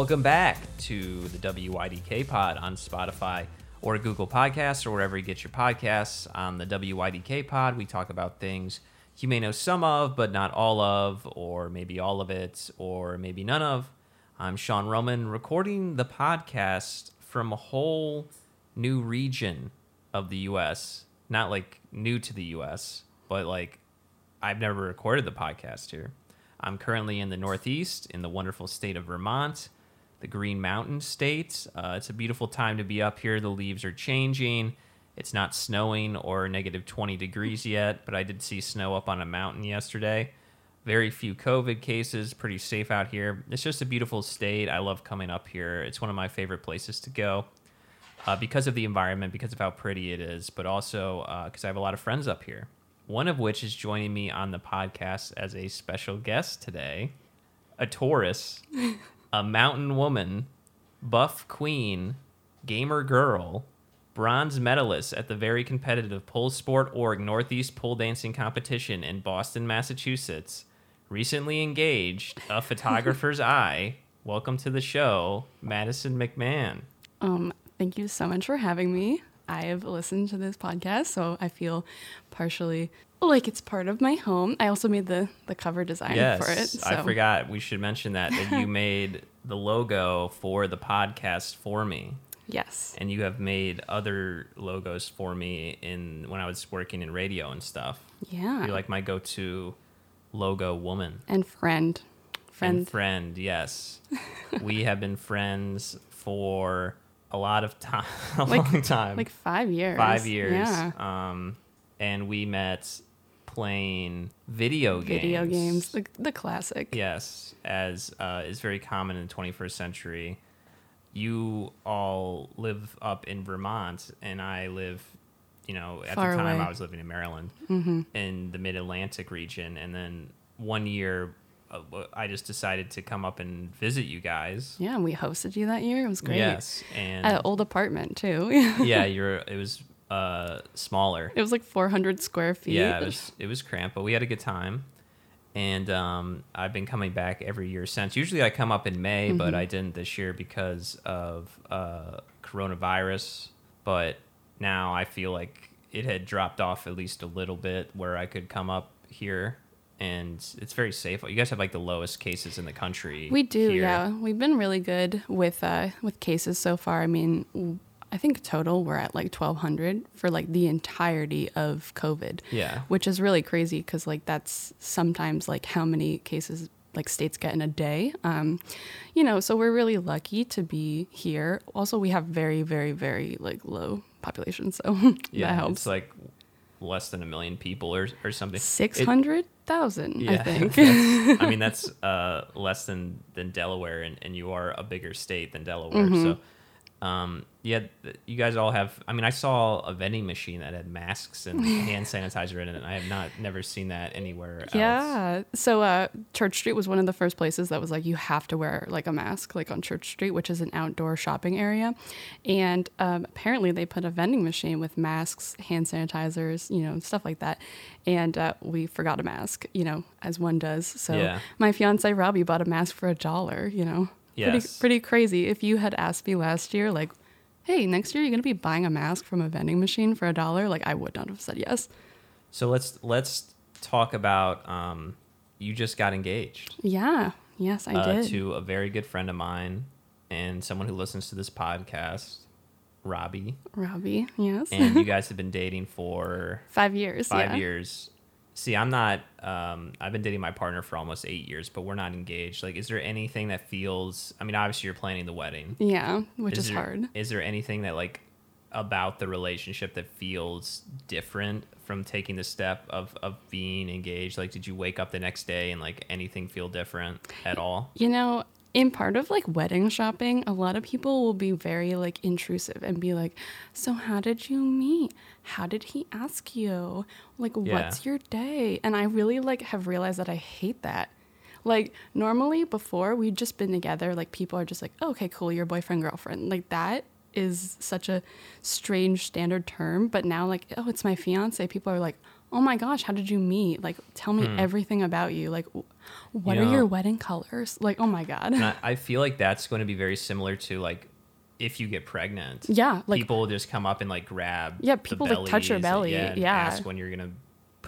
Welcome back to the WYDK pod on Spotify or Google Podcasts or wherever you get your podcasts. On the WYDK pod, we talk about things you may know some of, but not all of, or maybe all of it, or maybe none of. I'm Sean Roman, recording the podcast from a whole new region of the US. Not like new to the US, but like I've never recorded the podcast here. I'm currently in the Northeast in the wonderful state of Vermont, the Green Mountain states. Uh, it's a beautiful time to be up here. The leaves are changing. It's not snowing or negative 20 degrees yet, but I did see snow up on a mountain yesterday. Very few COVID cases, pretty safe out here. It's just a beautiful state. I love coming up here. It's one of my favorite places to go uh, because of the environment, because of how pretty it is, but also because I have a lot of friends up here. One of which is joining me on the podcast as a special guest today a Taurus, a mountain woman, buff queen, gamer girl, bronze medalist at the very competitive Pole Sport Org Northeast Pole Dancing Competition in Boston, Massachusetts. Recently engaged, a photographer's eye. Welcome to the show, Madison MacMahon. Um, thank you so much for having me. I have listened to this podcast, so I feel partially like it's part of my home. I also made the the cover design yes, for it. So. I forgot. We should mention that that you made the logo for the podcast for me. Yes. And you have made other logos for me in when I was working in radio and stuff. Yeah. You're like my go-to logo woman. And friend. Friend. And friend, yes. we have been friends for a lot of time, a Like- long time. like five years. Five years. Yeah. Um, and we met playing video games. Video games, the, the classic. Yes, as uh, is very common in the 21st century. You all live up in Vermont, and I live, you know, at Far the time away. Mm-hmm. I was living in Maryland, in the Mid Atlantic region. And then one year, uh, I just decided to come up and visit you guys. Yeah, we hosted you that year. It was great. Yes, and At an old apartment too. yeah, you're. It was uh, smaller. it was like 400 square feet. Yeah, it was it was cramped, but we had a good time. And um, I've been coming back every year since. Usually I come up in May, but I didn't this year because of uh, coronavirus. But now I feel like it had dropped off at least a little bit where I could come up here. And it's very safe. You guys have like the lowest cases in the country. We do, here. yeah. We've been really good with uh, with cases so far. I mean, I think total we're at like 1,200 for like the entirety of COVID. Yeah. Which is really crazy because like that's sometimes like how many cases like states get in a day. Um, you know, so we're really lucky to be here. Also, we have very, very, very like low population, so Yeah, that helps. it's like less than a million people or, or something. It- Six hundred thousand, I think. I mean, that's uh, less than, than Delaware, and, and you are a bigger state than Delaware. Mm-hmm. So, um, yeah, you guys all have. I mean, I saw a vending machine that had masks and hand sanitizer in it, and I have not never seen that anywhere else. Yeah. So uh, Church Street was one of the first places that was like you have to wear like a mask, like on Church Street, which is an outdoor shopping area, and um, apparently they put a vending machine with masks, hand sanitizers, you know, stuff like that, and uh, we forgot a mask, you know, as one does. So Yeah. my fiance Robbie bought a mask for a dollar, you know. Yes. Pretty pretty crazy. If you had asked me last year, like. Hey, next year you're gonna be buying a mask from a vending machine for a dollar? Like I would not have said yes. So let's let's talk about. Um, you just got engaged Yeah. Yes, I uh, did. to a very good friend of mine and someone who listens to this podcast, Robbie. Robbie, yes. And you guys have been dating for Five years. five yeah. years. See, I'm not. Um, I've been dating my partner for almost eight years, but we're not engaged. Like, is there anything that feels? I mean, obviously, you're planning the wedding, Yeah, which is, there, hard. Is there anything that like about the relationship that feels different from taking the step of of being engaged? Like, did you wake up the next day and like anything feel different at all? You know, in part of like wedding shopping, a lot of people will be very like intrusive and be like, "So how did you meet? How did he ask you? Like Yeah. what's your day?" And I really like have realized that I hate that. Like normally before we'd just been together, like people are just like, oh, "Okay, cool, your boyfriend girlfriend." Like that is such a strange standard term, but now like, "Oh, it's my fiance." People are like, oh my gosh, how did you meet? Like, tell me hmm. everything about you. Like, what You are know- your wedding colors? Like, oh my God. I, I feel like that's going to be very similar to like if you get pregnant. Yeah, like- people will just come up and like grab. Yeah, the people, like, touch your belly, and yeah. ask when you're gonna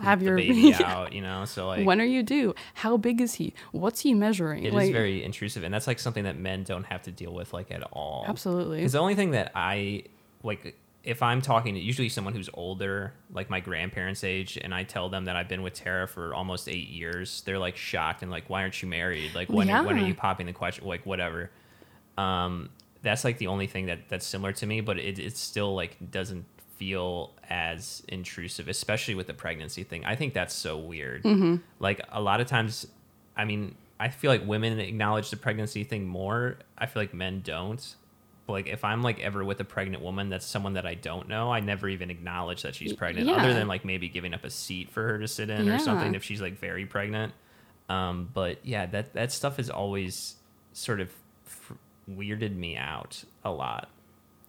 Have the your- baby yeah. out. You know, so like when are you due? How big is he? What's he measuring? it is like, very intrusive, and that's like something that men don't have to deal with like at all. Absolutely. It's the only thing that I like, if I'm talking to usually someone who's older, like my grandparents' age, and I tell them that I've been with Tara for almost eight years, they're like shocked and like, "Why aren't you married? Like, when when are you popping the question? Like, whatever." Um, that's like the only thing that that's similar to me, but it it still like doesn't feel as intrusive, especially with the pregnancy thing. I think that's so weird. Like a lot of times, I mean, I feel like women acknowledge the pregnancy thing more. I feel like men don't. Like if I'm like ever with a pregnant woman that's someone that I don't know, I never even acknowledge that she's pregnant, other than like maybe giving up a seat for her to sit in or something if she's like very pregnant. Um, but yeah, that that stuff has always sort of f- weirded me out a lot.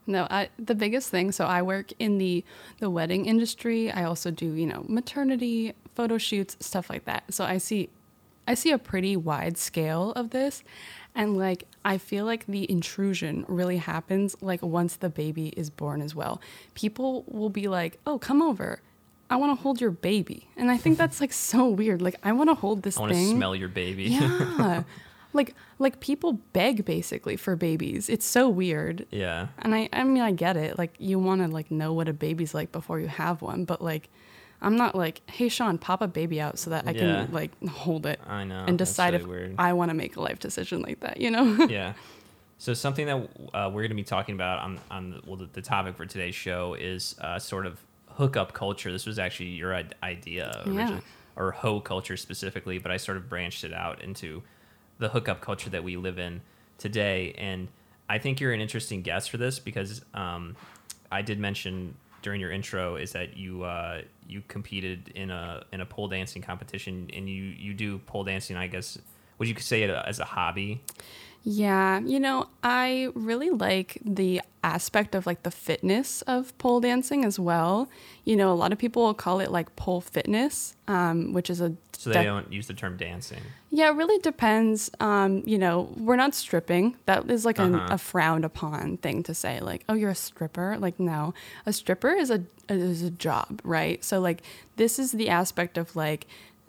No, I, the biggest thing. So I work in the the wedding industry. I also do you know maternity photo shoots, stuff like that. So I see, I see a pretty wide scale of this, and like I feel like the intrusion really happens like once the baby is born as well. People will be like, "Oh, come over." I want to hold your baby. And I think that's like so weird. Like I want to hold this I want to smell your baby. Yeah. like like people beg basically for babies. It's so weird. yeah. And I, I mean, I get it. Like, you want to like know what a baby's like before you have one, but like, I'm not like, hey, Sean, pop a baby out so that I Yeah. can like hold it I know. and decide really if weird. I want to make a life decision like that. You know? yeah. So something that uh, we're going to be talking about on on the, well, the, the topic for today's show is uh, sort of hookup culture. This was actually your idea originally, or hoe culture specifically, but I sort of branched it out into the hookup culture that we live in today. And I think you're an interesting guest for this because um, I did mention during your intro is that you uh, you competed in a in a pole dancing competition and you you do pole dancing. I guess would you say it as a hobby? Yeah, you know, I really like the aspect of like the fitness of pole dancing as well. You know, a lot of people will call it like pole fitness, um, which is a So they def- don't use the term dancing. Yeah, it really depends. Um, you know, we're not stripping. That is like Uh-huh. a frowned upon thing to say. Like, oh, you're a stripper. Like, no, a stripper is a is a job, right? So like, this is the aspect of like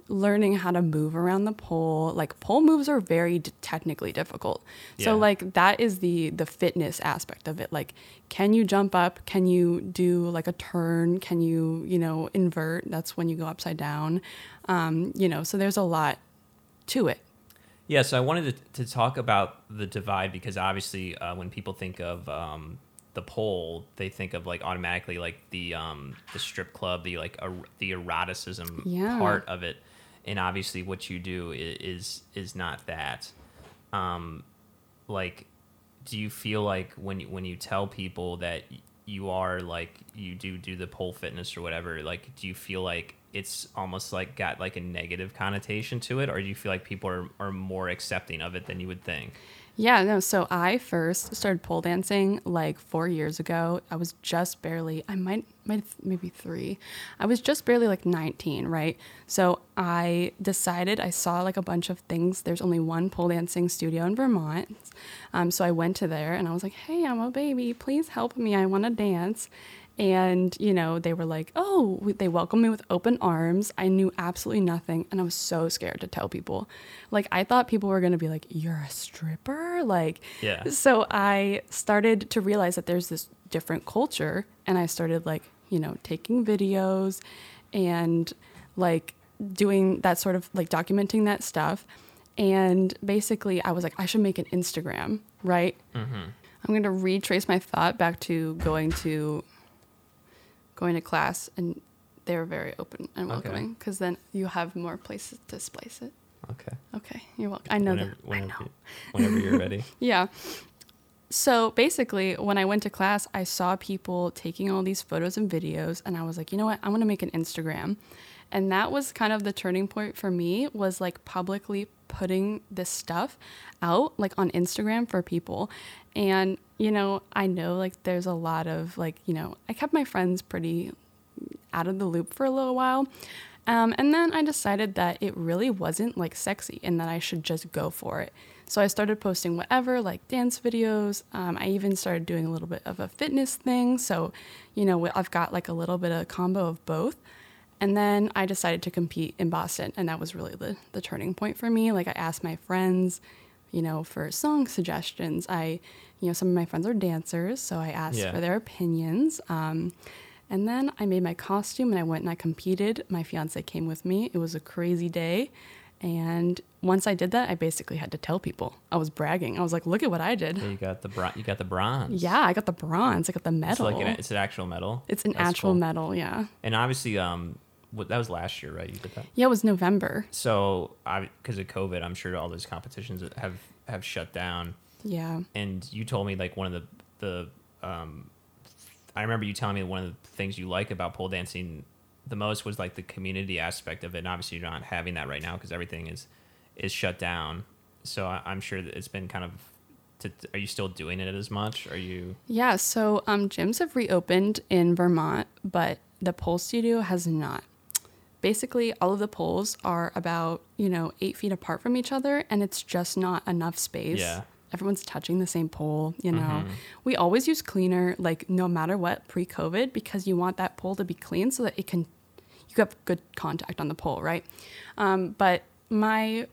learning how to move around the pole. Like, pole moves are very d- technically difficult. Yeah. So like, that is the the fitness aspect of it. Like, can you jump up? Can you do like a turn? Can you you know invert? That's when you go upside down. Um, you know, so there's a lot to it. Yeah, so I wanted to, to talk about the divide because obviously, uh, when people think of um, the pole, they think of like automatically like the um, the strip club, the like er- the eroticism Yeah. part of it, and obviously what you do is is, not that. Um, like, do you feel like when you, when you tell people that you are like you do do the pole fitness or whatever, like, do you feel like it's almost like got like a negative connotation to it, or do you feel like people are, are more accepting of it than you would think? Yeah, no. So I first started pole dancing like four years ago. I was just barely, I might, might maybe three. I was just barely like 19, right? So I decided, I saw like a bunch of things. There's only one pole dancing studio in Vermont. Um, so I went to there and I was like, hey, I'm a baby. Please help me. I want to dance. And, you know, they were like, oh, they welcomed me with open arms. I knew absolutely nothing. And I was so scared to tell people. Like, I thought people were going to be like, you're a stripper? Like, Yeah. so I started to realize that there's this different culture. And I started, like, you know, taking videos and, like, doing that sort of like documenting that stuff. And basically, I was like, I should make an Instagram, right? Mm-hmm. I'm going to retrace my thought back to going to going to class, and they were very open and welcoming because then you have more places to splice it. Okay. Okay, you're welcome. I know whenever, that. I know. whenever you're ready. Yeah. So basically, when I went to class, I saw people taking all these photos and videos, and I was like, you know what? I'm gonna make an Instagram, and that was kind of the turning point for me. Was like publicly putting this stuff out, like on Instagram for people, and you know, I know like there's a lot of like, you know, I kept my friends pretty out of the loop for a little while. Um, and then I decided that it really wasn't like sexy and that I should just go for it. So I started posting whatever, like dance videos. Um, I even started doing a little bit of a fitness thing. So, you know, I've got like a little bit of a combo of both. And then I decided to compete in Boston. And that was really the, the turning point for me. Like I asked my friends, you know, for song suggestions. I, you know, some of my friends are dancers. So I asked Yeah. for their opinions. Um, and then I made my costume and I went and I competed. My fiance came with me. It was a crazy day. And once I did that, I basically had to tell people. I was bragging. I was like, look at what I did. You got the bron- you got the bronze. Yeah, I got the bronze. I got the It's medal. like an, it's an actual medal. It's an That's actual cool. medal, yeah. And obviously, um, what, that was last year, right? You did that. Yeah, it was November. So, I because of COVID, I'm sure all those competitions have have shut down. Yeah. And you told me like one of the the um, I remember you telling me one of the things you like about pole dancing the most was like the community aspect of it. And obviously, you're not having that right now because everything is is shut down. So I, I'm sure that it's been kind of. To, are you still doing it as much? Are you? Yeah, so um, gyms have reopened in Vermont, but the pole studio has not. Basically, all of the poles are about, you know, eight feet apart from each other, and it's just not enough space. Yeah. Everyone's touching the same pole, you know. Mhm. We always use cleaner, like no matter what, pre COVID, because you want that pole to be clean so that it can, you have good contact on the pole, right? Um, but my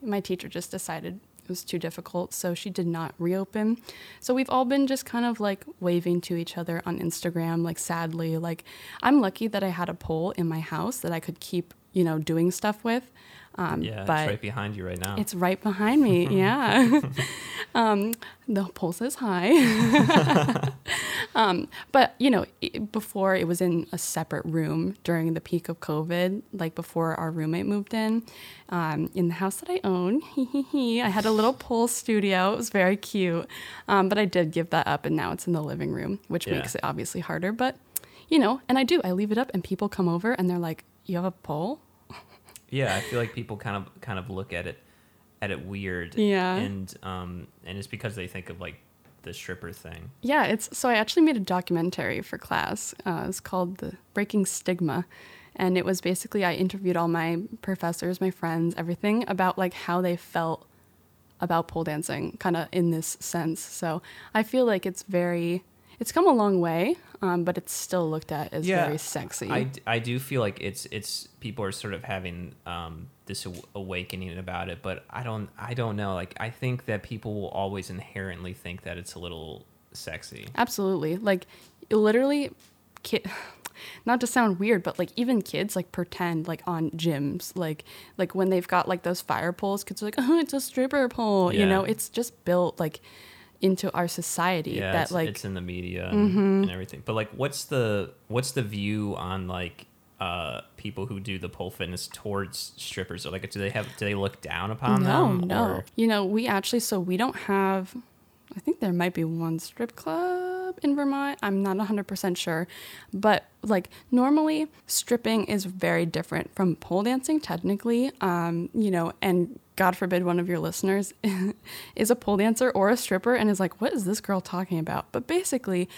my teacher just decided was too difficult, so she did not reopen. So we've all been just kind of like waving to each other on Instagram, like sadly. Like I'm lucky that I had a pole in my house that I could keep, you know, doing stuff with. Um, Yeah, but it's right behind you right now. it's right behind me. yeah. um, the pulse is high. um, but, you know, before it was in a separate room during the peak of COVID, like before our roommate moved in, um, in the house that I own, I had a little pole studio. It was very cute. Um, but I did give that up and now it's in the living room, which Yeah. makes it obviously harder. But, you know, and I do. I leave it up and people come over and they're like, You have a pole? Yeah, I feel like people kind of kind of look at it at it weird. Yeah. And um and it's because they think of like the stripper thing. Yeah, it's so I actually made a documentary for class. Uh, it's called The Breaking Stigma. And it was basically I interviewed all my professors, my friends, everything about like how they felt about pole dancing, kind of in this sense. So I feel like it's very, it's come a long way, um, but it's still looked at as very sexy. I, I do feel like it's it's people are sort of having um this awakening about it, but I don't I don't know. Like I think that people will always inherently think that it's a little sexy. Absolutely. Like literally kid not to sound weird, but like even kids like pretend like on gyms, like like when they've got like those fire poles, kids are like, oh, it's a stripper pole. You know, it's just built like into our society Yeah, that it's, like it's in the media and, Mhm. and everything. But like, what's the what's the view on like uh people who do the pole fitness towards strippers? Or like, do they have do they look down upon no, them? no. or- You know, we actually so we don't have I think there might be one strip club in Vermont. I'm not 100% sure. But like normally stripping is very different from pole dancing technically. Um, you know, and God forbid one of your listeners is a pole dancer or a stripper and is like, "What is this girl talking about?" But basically,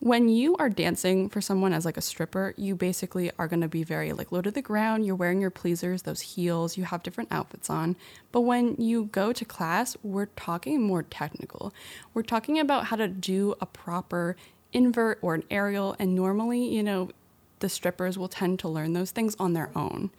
when you are dancing for someone as like a stripper, you basically are going to be very like low to the ground. You're wearing your pleasers, those heels, you have different outfits on. But when you go to class, we're talking more technical. We're talking about how to do a proper invert or an aerial. And normally, you know, the strippers will tend to learn those things on their own.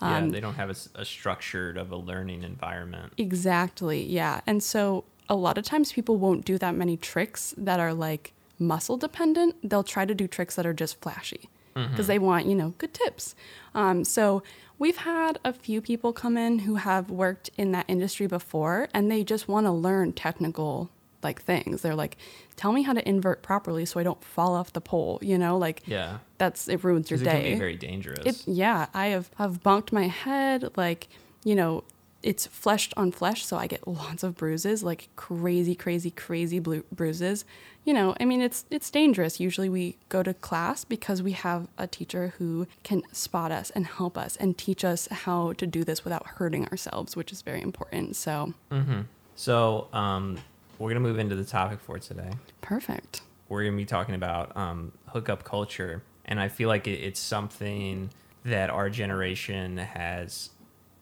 yeah, Um, they don't have a structured of a learning environment. Exactly. Yeah. And so a lot of times people won't do that many tricks that are like muscle dependent. They'll try to do tricks that are just flashy because they want, you know, good tips. Um, so we've had a few people come in who have worked in that industry before and they just want to learn technical like things. They're like, tell me how to invert properly so I don't fall off the pole, you know, like Yeah, that's it ruins your it day. can be very dangerous. It, yeah, I have have bunked my head like you know it's fleshed on flesh, so I get lots of bruises, like crazy, crazy, crazy blu- bruises. You know, I mean, it's it's dangerous. Usually, we go to class because we have a teacher who can spot us and help us and teach us how to do this without hurting ourselves, which is very important. So hmm So um, we're gonna move into the topic for today. perfect. We're gonna be talking about um, hookup culture, and I feel like it, it's something that our generation has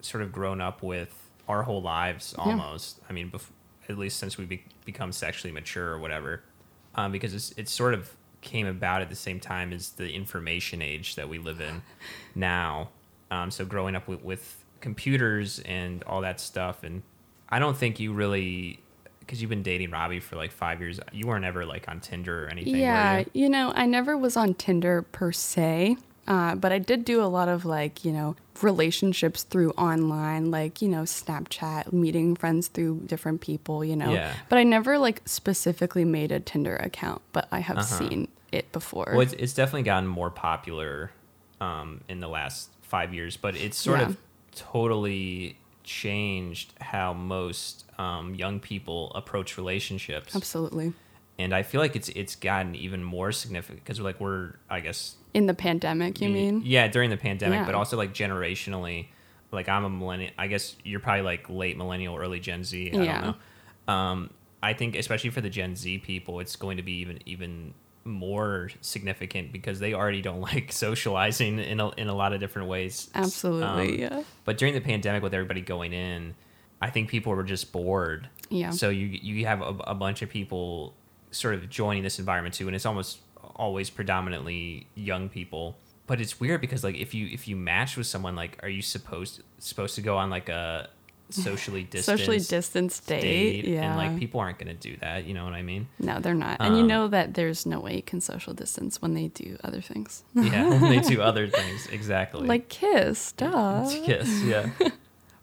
sort of grown up with our whole lives almost. I mean, bef- at least since we be- become sexually mature or whatever, um, because it's, it sort of came about at the same time as the information age that we live in now. Um, so growing up with, with computers and all that stuff, and I don't think you really, because you've been dating Robbie for like five years, you weren't ever like on Tinder or anything. Yeah, you? you know, I never was on Tinder per se, uh, but I did do a lot of like, you know, relationships through online, like, you know, Snapchat, meeting friends through different people, you know. Yeah. But I never like specifically made a Tinder account, but I have Uh-huh. seen it before. Well, it's, it's definitely gotten more popular um, in the last five years, but it's sort Yeah. of totally changed how most um, young people approach relationships. Absolutely. And I feel like it's it's gotten even more significant because we're like we're I guess In the pandemic, you mean? yeah during the pandemic, but also like generationally. Like I'm a millennial. I guess you're probably like late millennial, early Gen Z. I Yeah. don't know. Um, I think especially for the Gen Z people, it's going to be even even more significant because they already don't like socializing in a, in a lot of different ways. Absolutely. Um, yeah. But during the pandemic, with everybody going in, I think people were just bored. Yeah. So you you have a, a bunch of people sort of joining this environment too, and it's almost always predominantly young people. But it's weird because like if you if you match with someone, like are you supposed supposed to go on like a socially distanced Socially distanced date. Yeah. And like people aren't gonna do that. You know what I mean? no, they're not. and you Um, know that there's no way you can social distance when they do other things. Yeah, they do other things exactly. like kiss, duh. To kiss, yeah.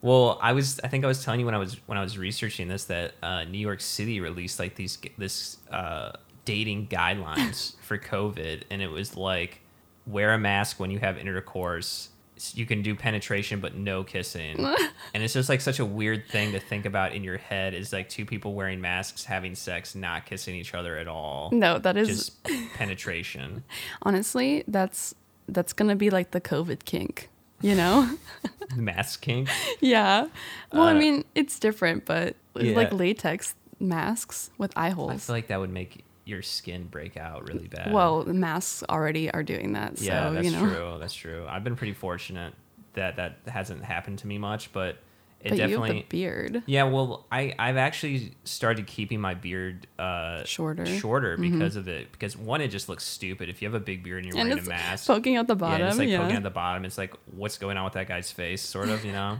well, I was I think I was telling you when I was when I was researching this that uh, New York City released like these this uh, dating guidelines for COVID, and it was like wear a mask when you have intercourse. You can do penetration, but no kissing. and it's just like such a weird thing to think about in your head is like two people wearing masks, having sex, not kissing each other at all. No, that is Just penetration. honestly that's that's gonna be like the COVID kink. You know? Mask kink. yeah. Well, I Uh, mean, it's different, but it's like latex masks with eye holes. I feel like that would make your skin break out really bad. well, the masks already are doing that, so yeah, that's you know. true. That's true. I've been pretty fortunate that that hasn't happened to me much, but it But you have definitely. the beard. yeah, well, I I've actually started keeping my beard uh, Shorter. shorter because of it. Because one, it just looks stupid if you have a big beard and you're And wearing a mask. poking out the Yeah, bottom. it's like Yeah. poking at the bottom. It's like, what's going on with that guy's face, sort of, you know.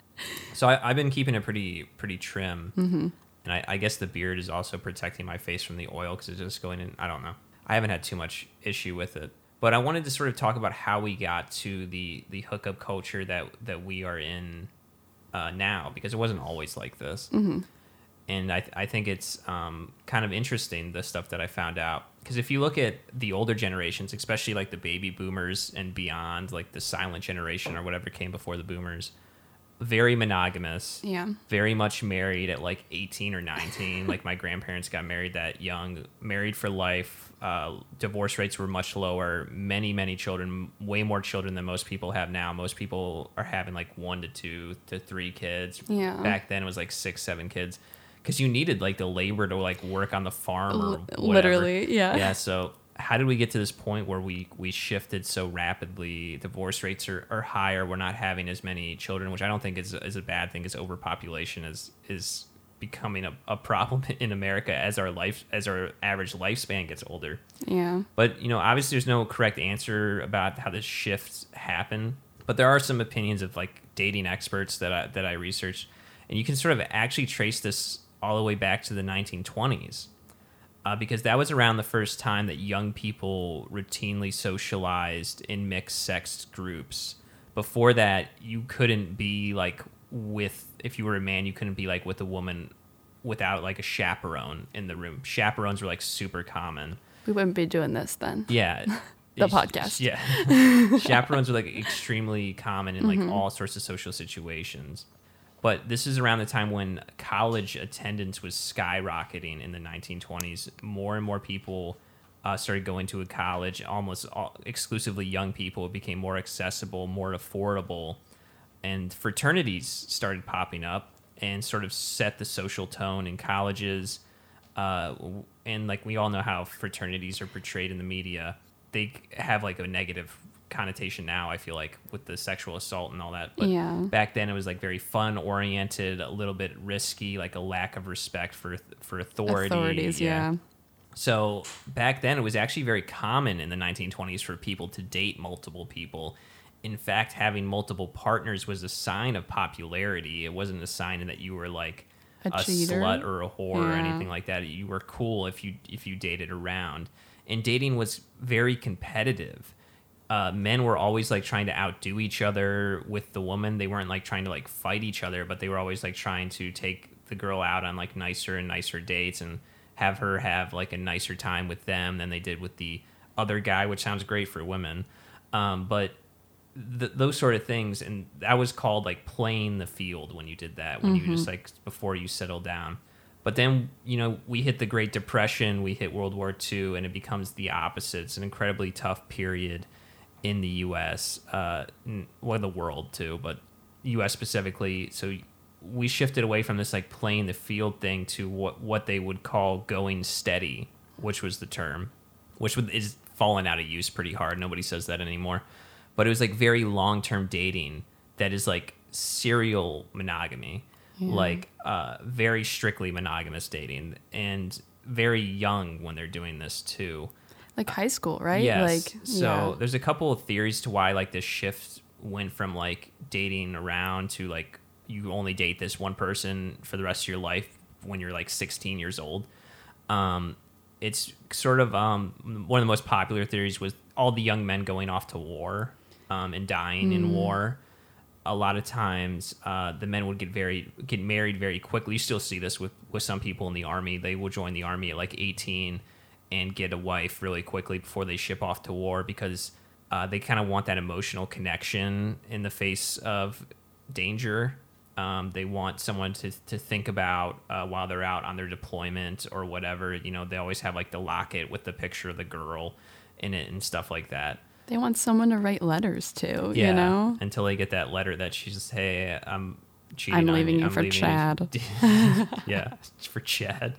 so I, I've been keeping it pretty pretty trim, Mm-hmm. And I, I guess the beard is also protecting my face from the oil because it's just going in. I don't know. I haven't had too much issue with it, but I wanted to sort of talk about how we got to the the hookup culture that that we are in uh, now because it wasn't always like this Mm-hmm. and I, I think it's um, kind of interesting the stuff that I found out because if you look at the older generations, especially like the baby boomers and beyond, like the silent generation or whatever came before the boomers, very monogamous, yeah. very much married at like 18 or 19. like my grandparents got married that young, married for life. Uh, divorce rates were much lower. Many, many children, way more children than most people have now. Most people are having like one to two to three kids. Yeah. Back then it was like six, seven kids. Because you needed like the labor to like work on the farm or whatever. literally, yeah. Yeah. So how did we get to this point where we we shifted so rapidly? Divorce rates are, are higher. We're not having as many children, which I don't think is is a bad thing. Is overpopulation is is becoming a, a problem in America as our life as our average lifespan gets older. Yeah. But you know, obviously, there's no correct answer about how this shifts happen. But there are some opinions of like dating experts that I, that I researched, and you can sort of actually trace this all the way back to the 1920s, uh, because that was around the first time that young people routinely socialized in mixed sex groups. Before that, you couldn't be like with if you were a man, you couldn't be like with a woman without like a chaperone in the room. Chaperones were like super common. We wouldn't be doing this then. Yeah. The podcast. Yeah. Chaperones are like extremely common in like Mm-hmm. all sorts of social situations. But this is around the time when college attendance was skyrocketing in the 1920s. More and more people uh, started going to a college, almost all, exclusively young people. It became more accessible, more affordable. And fraternities started popping up and sort of set the social tone in colleges. Uh, and like we all know how fraternities are portrayed in the media. they have like a negative connotation now. I feel like with the sexual assault and all that. But Yeah. back then it was like very fun oriented, a little bit risky, like a lack of respect for for authority. Authorities, yeah. So back then, it was actually very common in the 1920s for people to date multiple people. In fact, having multiple partners was a sign of popularity. It wasn't a sign that you were like A a, slut or a whore or anything like that. You were cool if you if you dated around. And dating was very competitive. Uh, men were always like trying to outdo each other with the woman. They weren't like trying to like fight each other, but they were always like trying to take the girl out on like nicer and nicer dates and have her have like a nicer time with them than they did with the other guy, which sounds great for women. Um, but th- those sort of things, and that was called like playing the field when you did that, when you just like before you settled down. But then, you know, we hit the Great Depression, we hit World War II, and it becomes the opposite. It's an incredibly tough period in the U.S., uh, well, the world too, but U.S. specifically. So we shifted away from this like playing the field thing to what what they would call going steady, which was the term, which is fallen out of use pretty hard. Nobody says that anymore. But it was like very long term dating that is like serial monogamy, like uh, very strictly monogamous dating, and very young when they're doing this too. Like high school, right? Yes. Like so yeah. there's a couple of theories to why like this shift went from like dating around to like you only date this one person for the rest of your life when you're like 16 years old. Um, it's sort of um, one of the most popular theories was all the young men going off to war um, and dying in war. A lot of times, uh, the men would get very get married very quickly. You still see this with with some people in the army. They will join the army at like 18 and get a wife really quickly before they ship off to war because uh, they kind of want that emotional connection in the face of danger. Um, they want someone to, to think about uh, while they're out on their deployment or whatever. You know, they always have like the locket with the picture of the girl in it and stuff like that. they want someone to write letters to, you know? Until they get that letter that she's, hey, I'm cheating. I'm on leaving you I'm for leaving Chad. yeah, for Chad.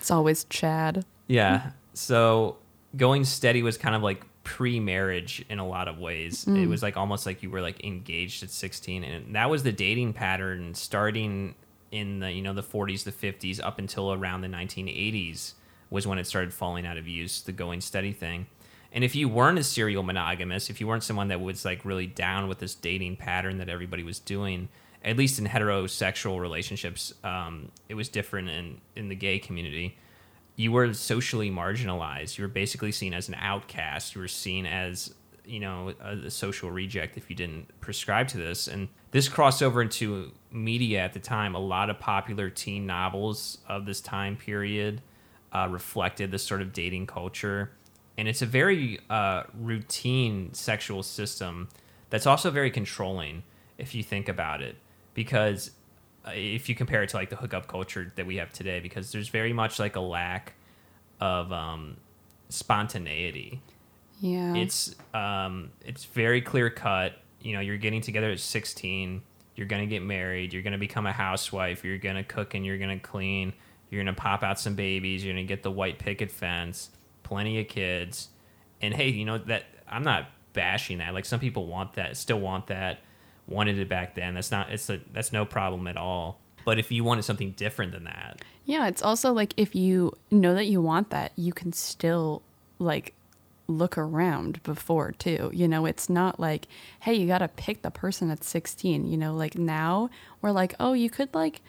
It's always Chad. Yeah. So going steady was kind of like pre-marriage in a lot of ways. It was like almost like you were like engaged at 16 and that was the dating pattern starting in the you know the 40s the 50s up until around the 1980s was when it started falling out of use the going steady thing. And if you weren't a serial monogamous, if you weren't someone that was like really down with this dating pattern that everybody was doing, at least in heterosexual relationships, um, it was different in in the gay community you were socially marginalized. You were basically seen as an outcast. You were seen as, you know, a, a social reject if you didn't prescribe to this. And this crossed over into media at the time. A lot of popular teen novels of this time period uh, reflected this sort of dating culture. And it's a very uh, routine sexual system that's also very controlling if you think about it. Because if you compare it to like the hookup culture that we have today because there's very much like a lack of um, spontaneity. Yeah. it's um, it's very clear cut. You know you're getting together at 16 you're gonna get married you're gonna become a housewife you're gonna cook and you're gonna clean you're gonna pop out some babies you're gonna get the white picket fence plenty of kids. And hey you know that i'm not bashing that. Like some people want that still want that wanted it back then that's not it's a that's no problem at all but if you wanted something different than that Yeah, it's also like if you know that you want that, you can still like look around before too. You know, it's not like, hey, you got to pick the person at 16. You know, like now we're like, oh, you could like,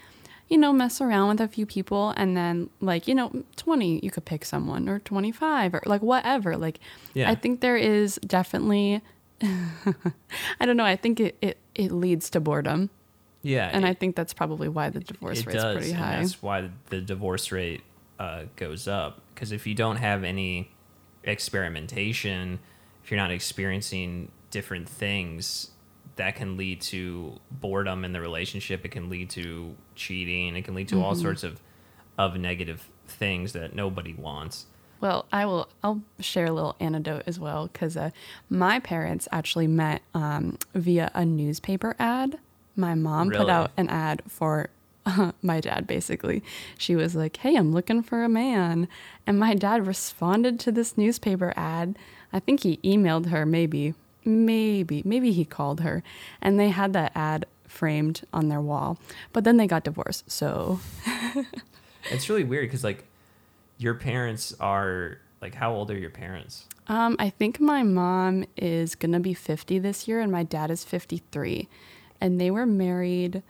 you know, mess around with a few people and then like, you know, 20, you could pick someone or 25 or like whatever. Like, Yeah. I think there is definitely, I don't know, I think it, it, it leads to boredom. yeah And it- I think that's probably why the divorce rate's does, pretty high. that's why the divorce rate uh, goes up. Because if you don't have any experimentation, if you're not experiencing different things, that can lead to boredom in the relationship. It can lead to cheating. It can lead to all sorts of of negative things that nobody wants. Well, I will. I'll share a little anecdote as well because uh, my parents actually met um, via a newspaper ad. My mom put out an ad for my dad basically. She was like, "Hey, I'm looking for a man." And my dad responded to this newspaper ad. I think he emailed her maybe. Maybe, maybe he called her and they had that ad framed on their wall. But then they got divorced. So It's really weird because like your parents are like how old are your parents? Um, I think my mom is gonna be 50 this year, and my dad is 53, and they were married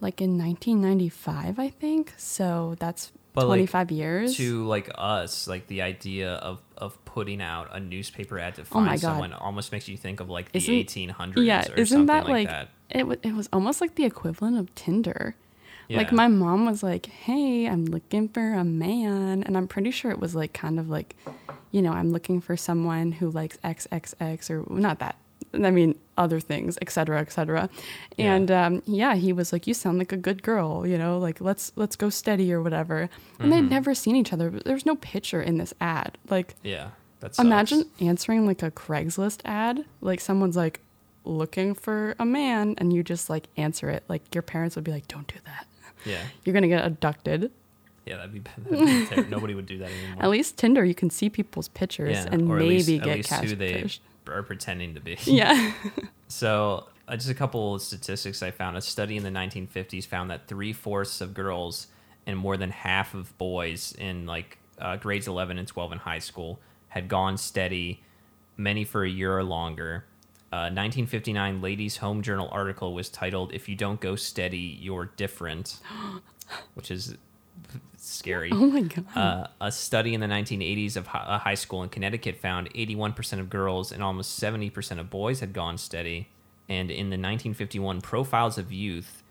like in 1995, I think. So that's But, like, 25 years. To like us, like the idea of of putting out a newspaper ad to Oh find God. someone almost makes you think of like the Isn't- 1800s yeah, or isn't something that like, like, that. it? It was almost like the equivalent of Tinder. Like my mom was like, "Hey, I'm looking for a man," and I'm pretty sure it was like kind of like, you know, I'm looking for someone who likes XXX or not that. I mean, other things, etc., cetera, et cetera. Yeah. And um, yeah, he was like, "You sound like a good girl," you know, like let's let's go steady or whatever. And Mm-hmm. they'd never seen each other. There's no picture in this ad. Like, Yeah. That sucks. imagine answering like a Craigslist ad. Like someone's like looking for a man, and you just like answer it. Like your parents would be like, "Don't do that." Yeah. You're gonna get abducted. Yeah, that'd be, that'd be nobody would do that anymore. At least Tinder, you can see people's pictures yeah, and maybe least, at get least who they catfished. are pretending to be. Yeah. So, uh, just a couple of statistics I found. A study in the 1950s found that three fourths of girls and more than half of boys in like uh, grades 11 and 12 in high school had gone steady, many for a year or longer. Uh, 1959 Ladies Home Journal article was titled "If You Don't Go Steady, You're Different," which is scary. oh my god. Uh, a study in the 1980s of a high school in Connecticut found 81% of girls and almost 70% of boys had gone steady. And in the 1951 Profiles of Youth,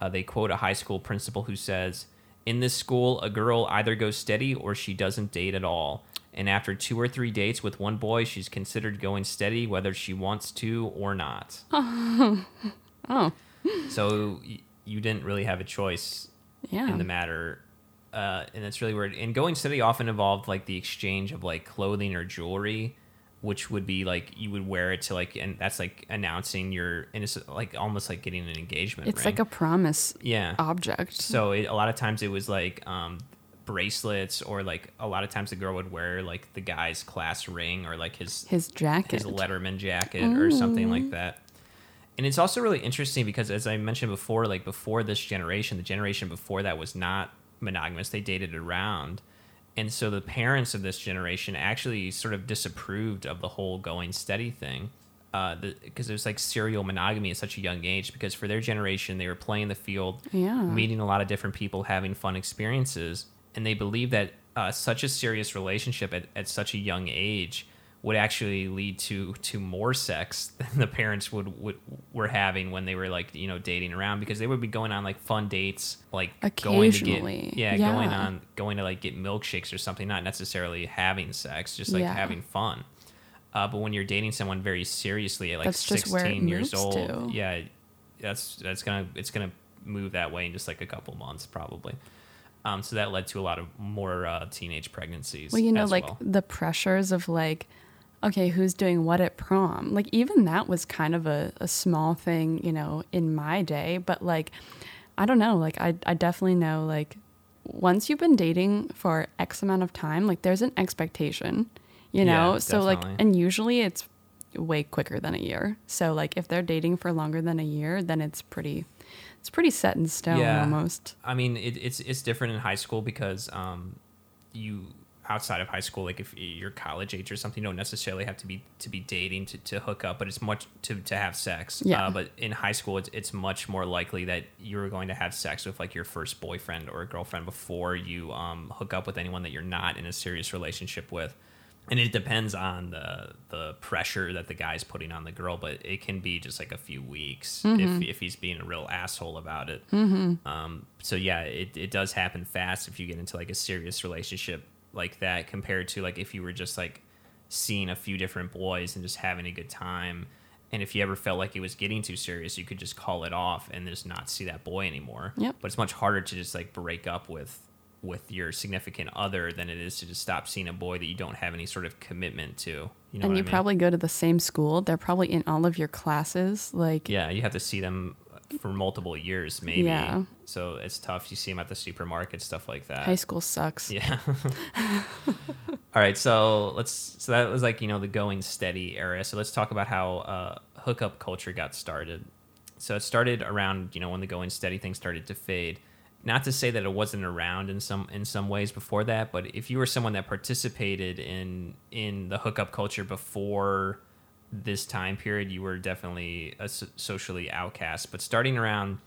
uh, they quote a high school principal who says, In this school, a girl either goes steady or she doesn't date at all. And after two or three dates with one boy, she's considered going steady whether she wants to or not. oh. So y- you didn't really have a choice Yeah. in the matter uh, and it's really weird and going steady often involved like the exchange of like clothing or jewelry which would be like you would wear it to like and that's like announcing your and it's like almost like getting an engagement it's ring. like a promise yeah object. so it, a lot of times it was like um bracelets or like a lot of times the girl would wear like the guy's class ring or like his His jacket. his Letterman jacket or something like that. And it's also really interesting because, as I mentioned before, like before this generation, the generation before that was not monogamous. They dated around. And so the parents of this generation actually sort of disapproved of the whole going steady thing. Uh because it was like serial monogamy at such a young age. Because for their generation, they were playing the field, Yeah. meeting a lot of different people, having fun experiences. And they believe that uh, such a serious relationship at, at such a young age would actually lead to to more sex than the parents would, would were having when they were like you know dating around because they would be going on like fun dates like going to get yeah, going on going to like get milkshakes or something not necessarily having sex just like Yeah. having fun uh, but when you're dating someone very seriously at like That's just where it 16 years old to. yeah that's that's gonna it's gonna move that way in just like a couple months probably um, so that led to a lot of more uh, teenage pregnancies well, you know, like well. the pressures of like, okay, who's doing what at prom? Like even that was kind of a, a small thing, you know, in my day. But like, I don't know. Like I I definitely know like once you've been dating for X amount of time, like there's an expectation, you know. Yeah, so like, and usually it's way quicker than a year. So like if they're dating for longer than a year, then it's pretty, it's pretty set in stone Yeah. almost. I mean, it, it's it's different in high school because um, you outside of high school, like if you're college age or something, you don't necessarily have to be to be dating to, to hook up, but it's much to, to have sex. Yeah. Uh, but in high school, it's it's much more likely that you're going to have sex with like your first boyfriend or girlfriend before you um, hook up with anyone that you're not in a serious relationship with. And it depends on the the pressure that the guy's putting on the girl, but it can be just like a few weeks if, if he's being a real asshole about it. Um, so yeah, it, it does happen fast if you get into like a serious relationship like that compared to like if you were just like seeing a few different boys and just having a good time. And if you ever felt like it was getting too serious, you could just call it off and just not see that boy anymore. Yep. But it's much harder to just like break up with with your significant other than it is to just stop seeing a boy that you don't have any sort of commitment to. You know and you I mean? probably go to the same school. They're probably in all of your classes. Like yeah, you have to see them for multiple years, maybe. Yeah. So it's tough. You see them at the supermarket, stuff like that. High school sucks. Yeah. All right, so let's. So that was like you know the going steady era. So let's talk about how uh, hookup culture got started. So it started around you know when the going steady thing started to fade. Not to say that it wasn't around in some in some ways before that, but if you were someone that participated in in the hookup culture before this time period, you were definitely a so- socially outcast. But starting around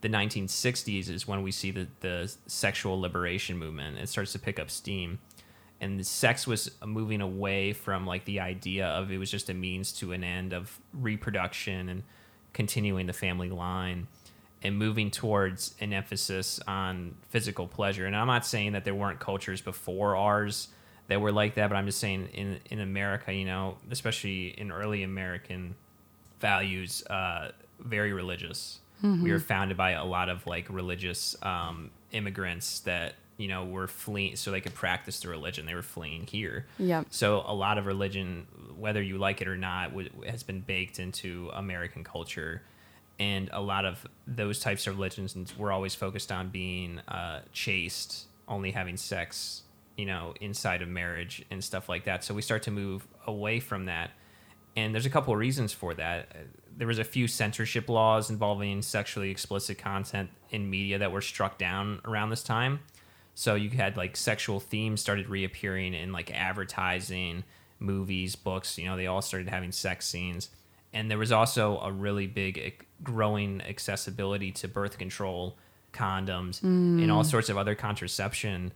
the 1960s is when we see the, the sexual liberation movement. It starts to pick up steam. And sex was moving away from like the idea of it was just a means to an end of reproduction and continuing the family line and moving towards an emphasis on physical pleasure. And I'm not saying that there weren't cultures before ours that were like that, but I'm just saying in in America, you know, especially in early American values, uh, very religious. We were founded by a lot of like religious um, immigrants that you know were fleeing so they could practice their religion. They were fleeing here. Yep. So a lot of religion, whether you like it or not, w- has been baked into American culture, and a lot of those types of religions were always focused on being uh, chaste, only having sex, you know, inside of marriage and stuff like that. So we start to move away from that, and there's a couple of reasons for that. There was a few censorship laws involving sexually explicit content in media that were struck down around this time. So you had like sexual themes started reappearing in like advertising, movies, books. You know, they all started having sex scenes, and there was also a really big growing accessibility to birth control, condoms, and all sorts of other contraception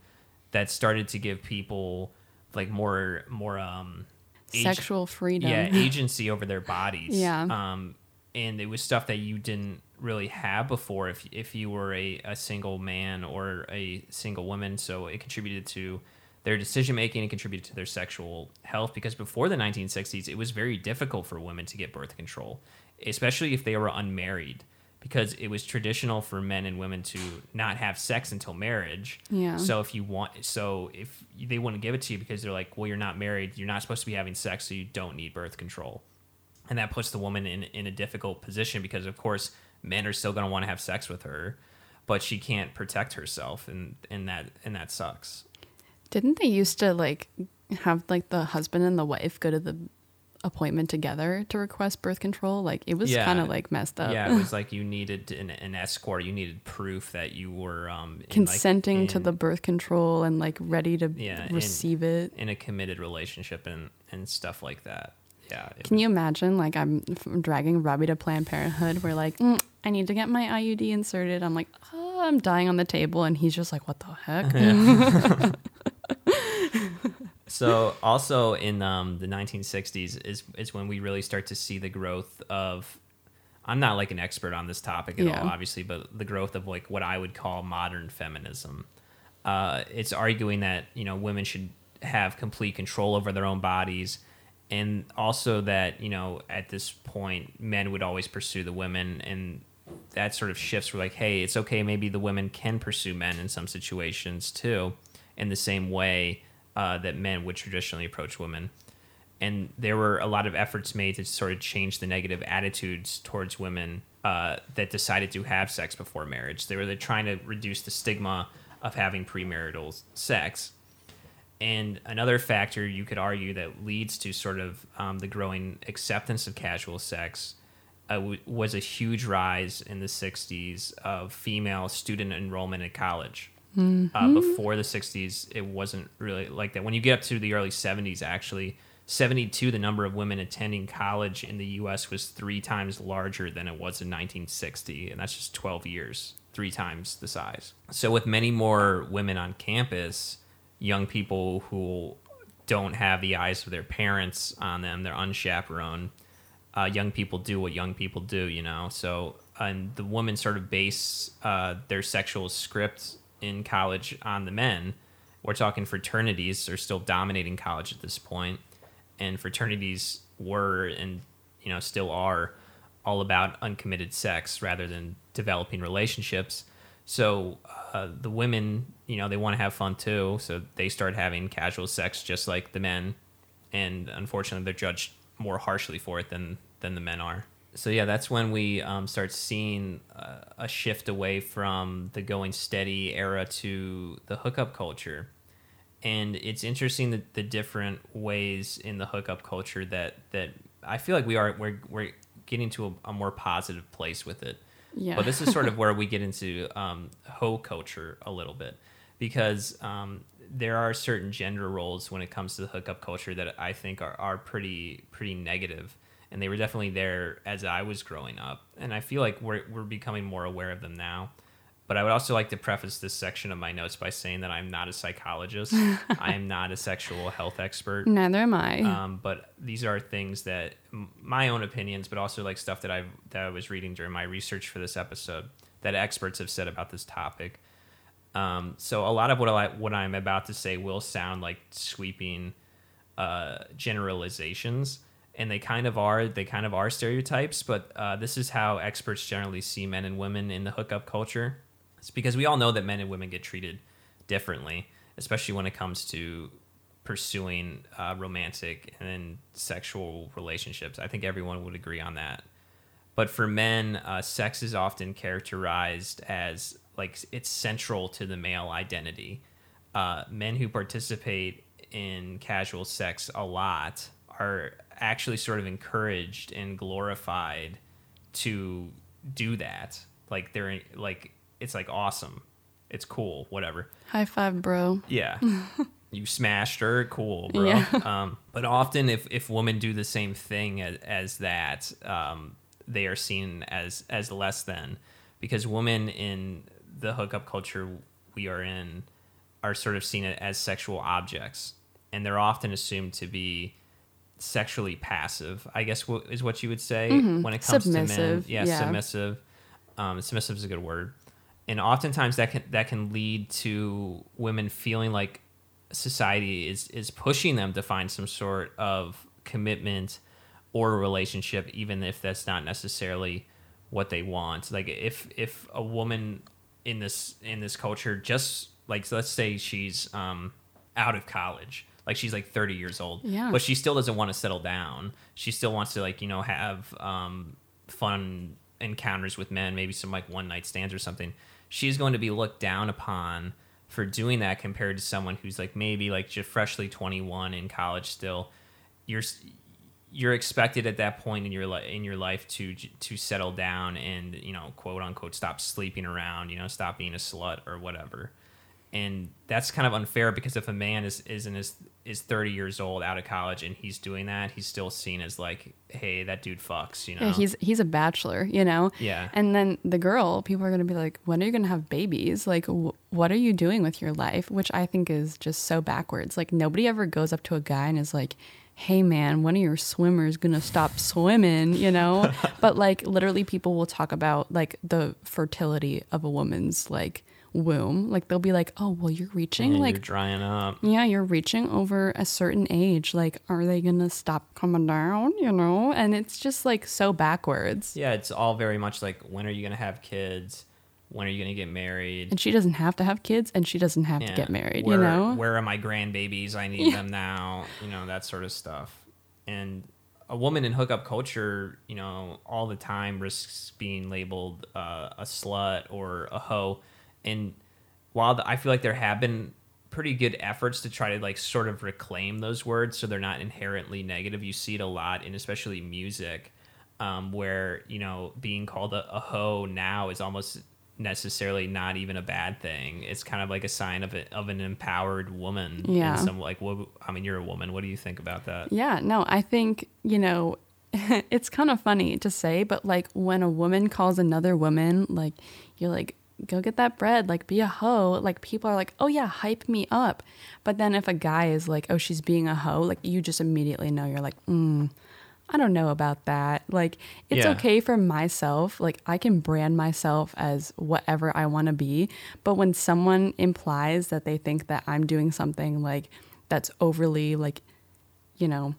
that started to give people like more more um ag- Sexual freedom. yeah agency over their bodies Yeah. um and it was stuff that you didn't really have before if if you were a, a single man or a single woman so it contributed to their decision making and contributed to their sexual health because before the 1960s it was very difficult for women to get birth control especially if they were unmarried because it was traditional for men and women to not have sex until marriage. Yeah. so if you want so if they wouldn't give it to you because they're like well you're not married you're not supposed to be having sex so you don't need birth control. And that puts the woman in in a difficult position because of course men are still going to want to have sex with her but she can't protect herself and and that and that sucks Didn't they used to like have like the husband and the wife go to the appointment together to request birth control? Like it was Yeah. kind of like messed up. yeah it was like you needed an, an escort you needed proof that you were um in, like, Consenting to the birth control and like ready to Yeah, receive it. in a committed relationship and and stuff like that yeah Can you imagine like I'm f- dragging Robbie to Planned Parenthood? We're like, mm, I need to get my IUD inserted. I'm like, oh, I'm dying on the table, and he's just like, what the heck? So also in um, the 1960s is is when we really start to see the growth of. I'm not like an expert on this topic at Yeah. all, obviously, but the growth of like what I would call modern feminism. Uh, it's arguing that you know women should have complete control over their own bodies, and also that you know at this point men would always pursue the women, and that sort of shifts. We're like, hey, it's okay. Maybe the women can pursue men in some situations too, in the same way uh, that men would traditionally approach women. And there were a lot of efforts made to sort of change the negative attitudes towards women uh, that decided to have sex before marriage. They were trying to reduce the stigma of having premarital sex. And another factor you could argue that leads to sort of um, the growing acceptance of casual sex uh, w- was a huge rise in the 60s of female student enrollment in college. Uh, before the 60s, it wasn't really like that. When you get up to the early 70s, actually, 72, the number of women attending college in the U.S. was three times larger than it was in 1960, and that's just 12 years, three times the size. So, with many more women on campus, young people who don't have the eyes of their parents on them, they're unchaperoned. Uh, young people do what young people do, you know. So, and the women sort of base uh, their sexual script in college on the men. We're talking fraternities are still dominating college at this point, and fraternities were and you know still are all about uncommitted sex rather than developing relationships. So uh, the women, you know, they want to have fun too, so they start having casual sex just like the men, and unfortunately, they're judged more harshly for it than than the men are. So yeah, that's when we um, start seeing uh, a shift away from the going steady era to the hookup culture. And it's interesting that the different ways in the hookup culture that that I feel like we are we're we're getting to a, a more positive place with it. Yeah. But this is sort of where we get into um, hoe culture a little bit because um, there are certain gender roles when it comes to the hookup culture that I think are, are pretty pretty negative, and they were definitely there as I was growing up, and I feel like we're we're becoming more aware of them now. But I would also like to preface this section of my notes by saying that I'm not a psychologist. I am not a sexual health expert. Neither am I. Um, but these are things that m- my own opinions, but also like stuff that I that I was reading during my research for this episode that experts have said about this topic. Um, so a lot of what I what I'm about to say will sound like sweeping uh, generalizations, and they kind of are. They kind of are stereotypes, but uh, this is how experts generally see men and women in the hookup culture. It's because we all know that men and women get treated differently, especially when it comes to pursuing uh, romantic and sexual relationships. I think everyone would agree on that. But for men, uh, sex is often characterized as like it's central to the male identity. Uh, men who participate in casual sex a lot are actually sort of encouraged and glorified to do that. Like they're like it's like awesome, it's cool, whatever. High five, bro. Yeah. you smashed her, cool, bro. Yeah. Um, but often, if, if women do the same thing as, as that, um, they are seen as as less than, because women in the hookup culture we are in are sort of seen as sexual objects, and they're often assumed to be sexually passive. I guess wh- is what you would say when it comes to men. Mm-hmm. Submissive, Yeah, yeah. submissive. Um, submissive is a good word and oftentimes that can that can lead to women feeling like society is is pushing them to find some sort of commitment or a relationship even if that's not necessarily what they want like if if a woman in this in this culture just like let's say she's um out of college like she's like 30 years old. Yeah. but she still doesn't want to settle down. She still wants to like you know have um fun encounters with men maybe some like one night stands or something. She's going to be looked down upon for doing that compared to someone who's like maybe like just freshly 21 in college still. You're you're expected at that point in your li- in your life to to settle down and you know quote unquote stop sleeping around you know stop being a slut or whatever and that's kind of unfair because if a man is is in his is 30 years old out of college and he's doing that he's still seen as like hey that dude fucks you know Yeah, he's he's a bachelor, you know. Yeah. And then the girl, people are gonna be like, "When are you gonna have babies? Like, wh- what are you doing with your life?" Which I think is just so backwards. Like, nobody ever goes up to a guy and is like, "Hey, man, when are your swimmers gonna stop swimming?" You know. but like, literally, people will talk about like the fertility of a woman's like womb. Like, they'll be like, "Oh, well, you're reaching and like you're drying up yeah, you're reaching over a certain age. Like, are they gonna stop coming down? You know? And it's just like so backwards. yeah it's all very much like when are you gonna have kids when are you gonna get married And she doesn't have to have kids and she doesn't have to get married, Where, you know? Where are my grandbabies? I need them now. You know that sort of stuff. And a woman in hookup culture, you know, all the time risks being labeled uh, a slut or a hoe. And while the, I feel like there have been pretty good efforts to try to like sort of reclaim those words so they're not inherently negative, you see it a lot in especially music, um, where you know being called a, a hoe now is almost necessarily not even a bad thing. It's kind of like a sign of it of an empowered woman. Yeah. some like what I mean, you're a woman. What do you think about that? Yeah, no, I think, you know, it's kind of funny to say, but like when a woman calls another woman, like, you're like, go get that bread, like, be a hoe. Like, people are like, oh, yeah, hype me up. But then if a guy is like, oh, she's being a hoe, like, you just immediately know you're like, mm, I don't know about that. Like, it's Yeah. okay for myself. Like, I can brand myself as whatever I want to be. But when someone implies that they think that I'm doing something like that's overly, like, you know,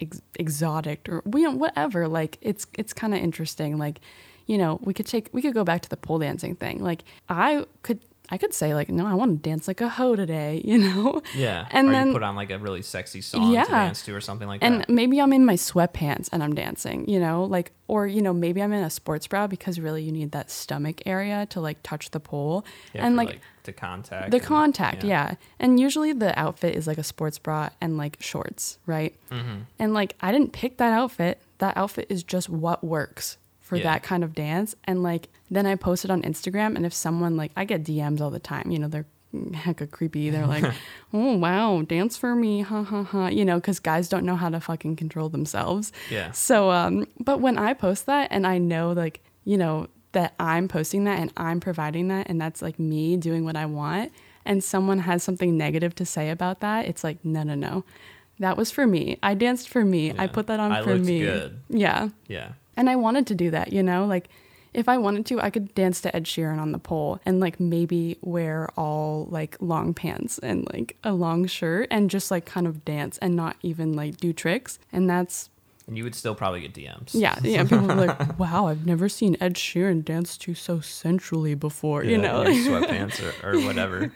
ex- exotic or know, whatever, like, it's it's kind of interesting. Like, you know, we could take we could go back to the pole dancing thing. Like, I could I could say like, no, I want to dance like a hoe today, you know? Yeah. And or then you put on like a really sexy song Yeah. to dance to or something like and that. And maybe I'm in my sweatpants and I'm dancing, you know, like, or, you know, maybe I'm in a sports bra because really you need that stomach area to like touch the pole. Yeah, and for, like, to contact. the and- contact, yeah. And usually the outfit is like a sports bra and like shorts, right? Mm-hmm. And like, I didn't pick that outfit. That outfit is just what works for Yeah. that kind of dance. And like, then I post it on Instagram. And if someone like, I get DMs all the time, you know, they're hecka creepy. They're like, oh, wow, dance for me. Ha ha ha. You know, because guys don't know how to fucking control themselves. Yeah. So, um, but when I post that and I know, like, you know, that I'm posting that and I'm providing that and that's like me doing what I want, and someone has something negative to say about that, it's like, no, no, no. That was for me. I danced for me. I put that on I for me. good. Yeah. Yeah. And I wanted to do that, you know? Like, if I wanted to, I could dance to Ed Sheeran on the pole and like maybe wear all like long pants and like a long shirt and just like kind of dance and not even like do tricks. And that's And you would still probably get DMs. yeah, yeah. People are like, "Wow, I've never seen Ed Sheeran dance to so sensually before." you know, your sweatpants or, or whatever.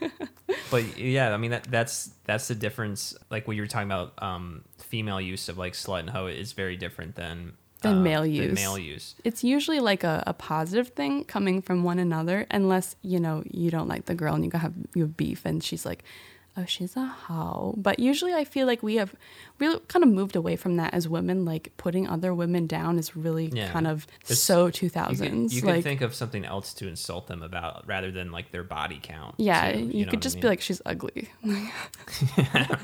but yeah, I mean that that's that's the difference. Like when you were talking about um, female use of like slut and hoe is very different than Than uh, male than use. male use. it's usually like a, a positive thing coming from one another, unless you know you don't like the girl and you have you have beef, and she's like, "Oh, she's a hoe." But usually, I feel like we have really kind of moved away from that as women. Like putting other women down is really Yeah. kind of It's- so 2000s. You can, you Like could think of something else to insult them about rather than like their body count. yeah, too, you, know could what I just mean? be like, "She's ugly."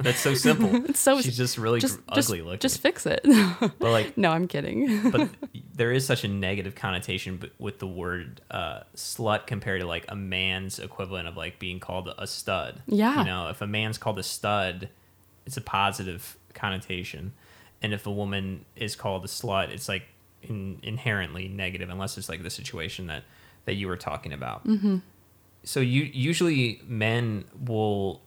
that's so simple. It's so She's just really just gr- just, ugly looking. just fix it. but like no, I'm kidding. but there is such a negative connotation with the word uh, slut compared to like a man's equivalent of like being called a stud. Yeah. You know, if a man's called a stud, it's a positive connotation. And if a woman is called a slut, it's like in, inherently negative, unless it's like the situation that, that you were talking about. Mm-hmm. So you usually men will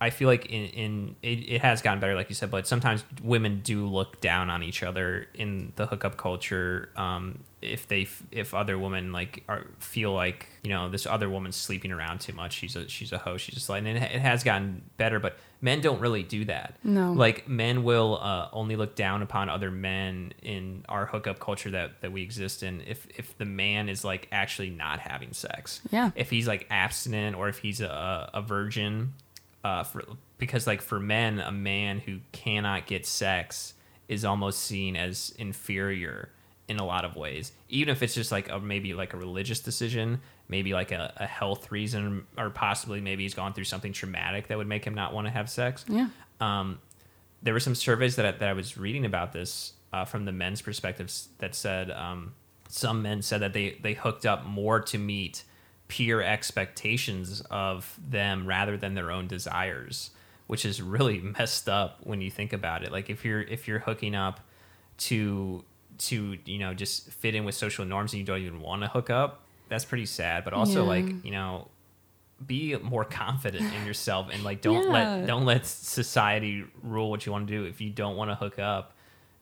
I feel like in, in it, it has gotten better, like you said, but sometimes women do look down on each other in the hookup culture. Um, if they if other women like are feel like you know this other woman's sleeping around too much, she's a she's a hoe, she's just like, and it, has gotten better, but men don't really do that. No. like men will uh, only look down upon other men in our hookup culture that that we exist in if if the man is like actually not having sex. Yeah. if he's like abstinent or if he's a, a virgin uh, for because like for men, a man who cannot get sex is almost seen as inferior in a lot of ways. Even if it's just like a, maybe like a religious decision, maybe like a, a health reason, or possibly maybe he's gone through something traumatic that would make him not want to have sex. yeah. Um, there were some surveys that I, that I was reading about this uh, from the men's perspectives that said um, some men said that they they hooked up more to meet peer expectations of them rather than their own desires, which is really messed up when you think about it. Like if you're if you're hooking up to to you know just fit in with social norms and you don't even want to hook up, that's pretty sad. But also Yeah. like you know be more confident in yourself and like don't Yeah. let don't let society rule what you want to do if you don't want to hook up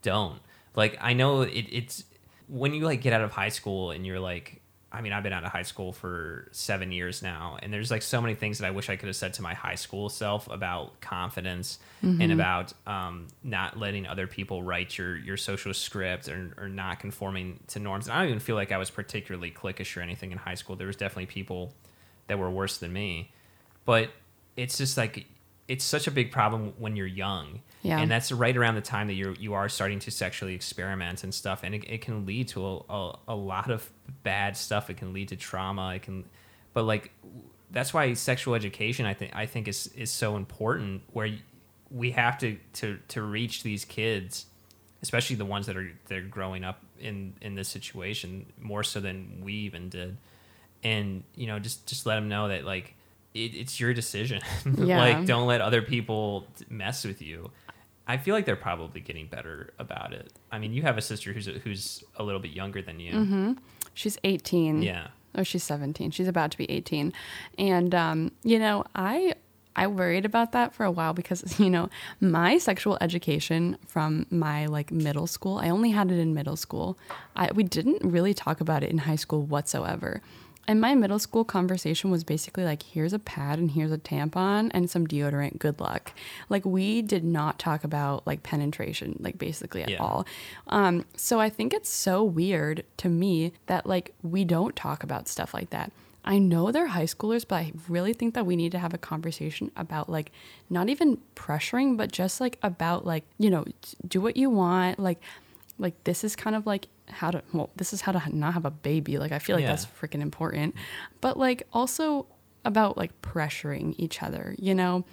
don't like i know it, it's when you like get out of high school and you're like i mean i've been out of high school for seven years now and there's like so many things that i wish i could have said to my high school self about confidence and about um, not letting other people write your your social script or, or not conforming to norms and i don't even feel like i was particularly cliquish or anything in high school there was definitely people that were worse than me. But it's just like it's such a big problem when you're young. Yeah. And that's right around the time that you you are starting to sexually experiment and stuff and it, it can lead to a, a, a lot of bad stuff. It can lead to trauma. It can but like that's why sexual education I think I think is is so important where we have to to to reach these kids especially the ones that are they're growing up in in this situation more so than we even did and you know just just let them know that like it, it's your decision Yeah. like don't let other people mess with you i feel like they're probably getting better about it i mean you have a sister who's a, who's a little bit younger than you She's 18. yeah Oh, she's 17. She's about to be 18. And um, you know, I I worried about that for a while because, you know, my sexual education from my like middle school, I only had it in middle school. I we didn't really talk about it in high school whatsoever. And my middle school conversation was basically like, here's a pad and here's a tampon and some deodorant. Good luck. Like, we did not talk about like penetration, like basically at Yeah. all. Um, so I think it's so weird to me that like we don't talk about stuff like that. I know they're high schoolers, but I really think that we need to have a conversation about like not even pressuring, but just like about like, you know, do what you want. Like, like this is kind of like how to, well, this is how to not have a baby. Like, I feel like Yeah. that's freaking important. But like also about like pressuring each other, you know?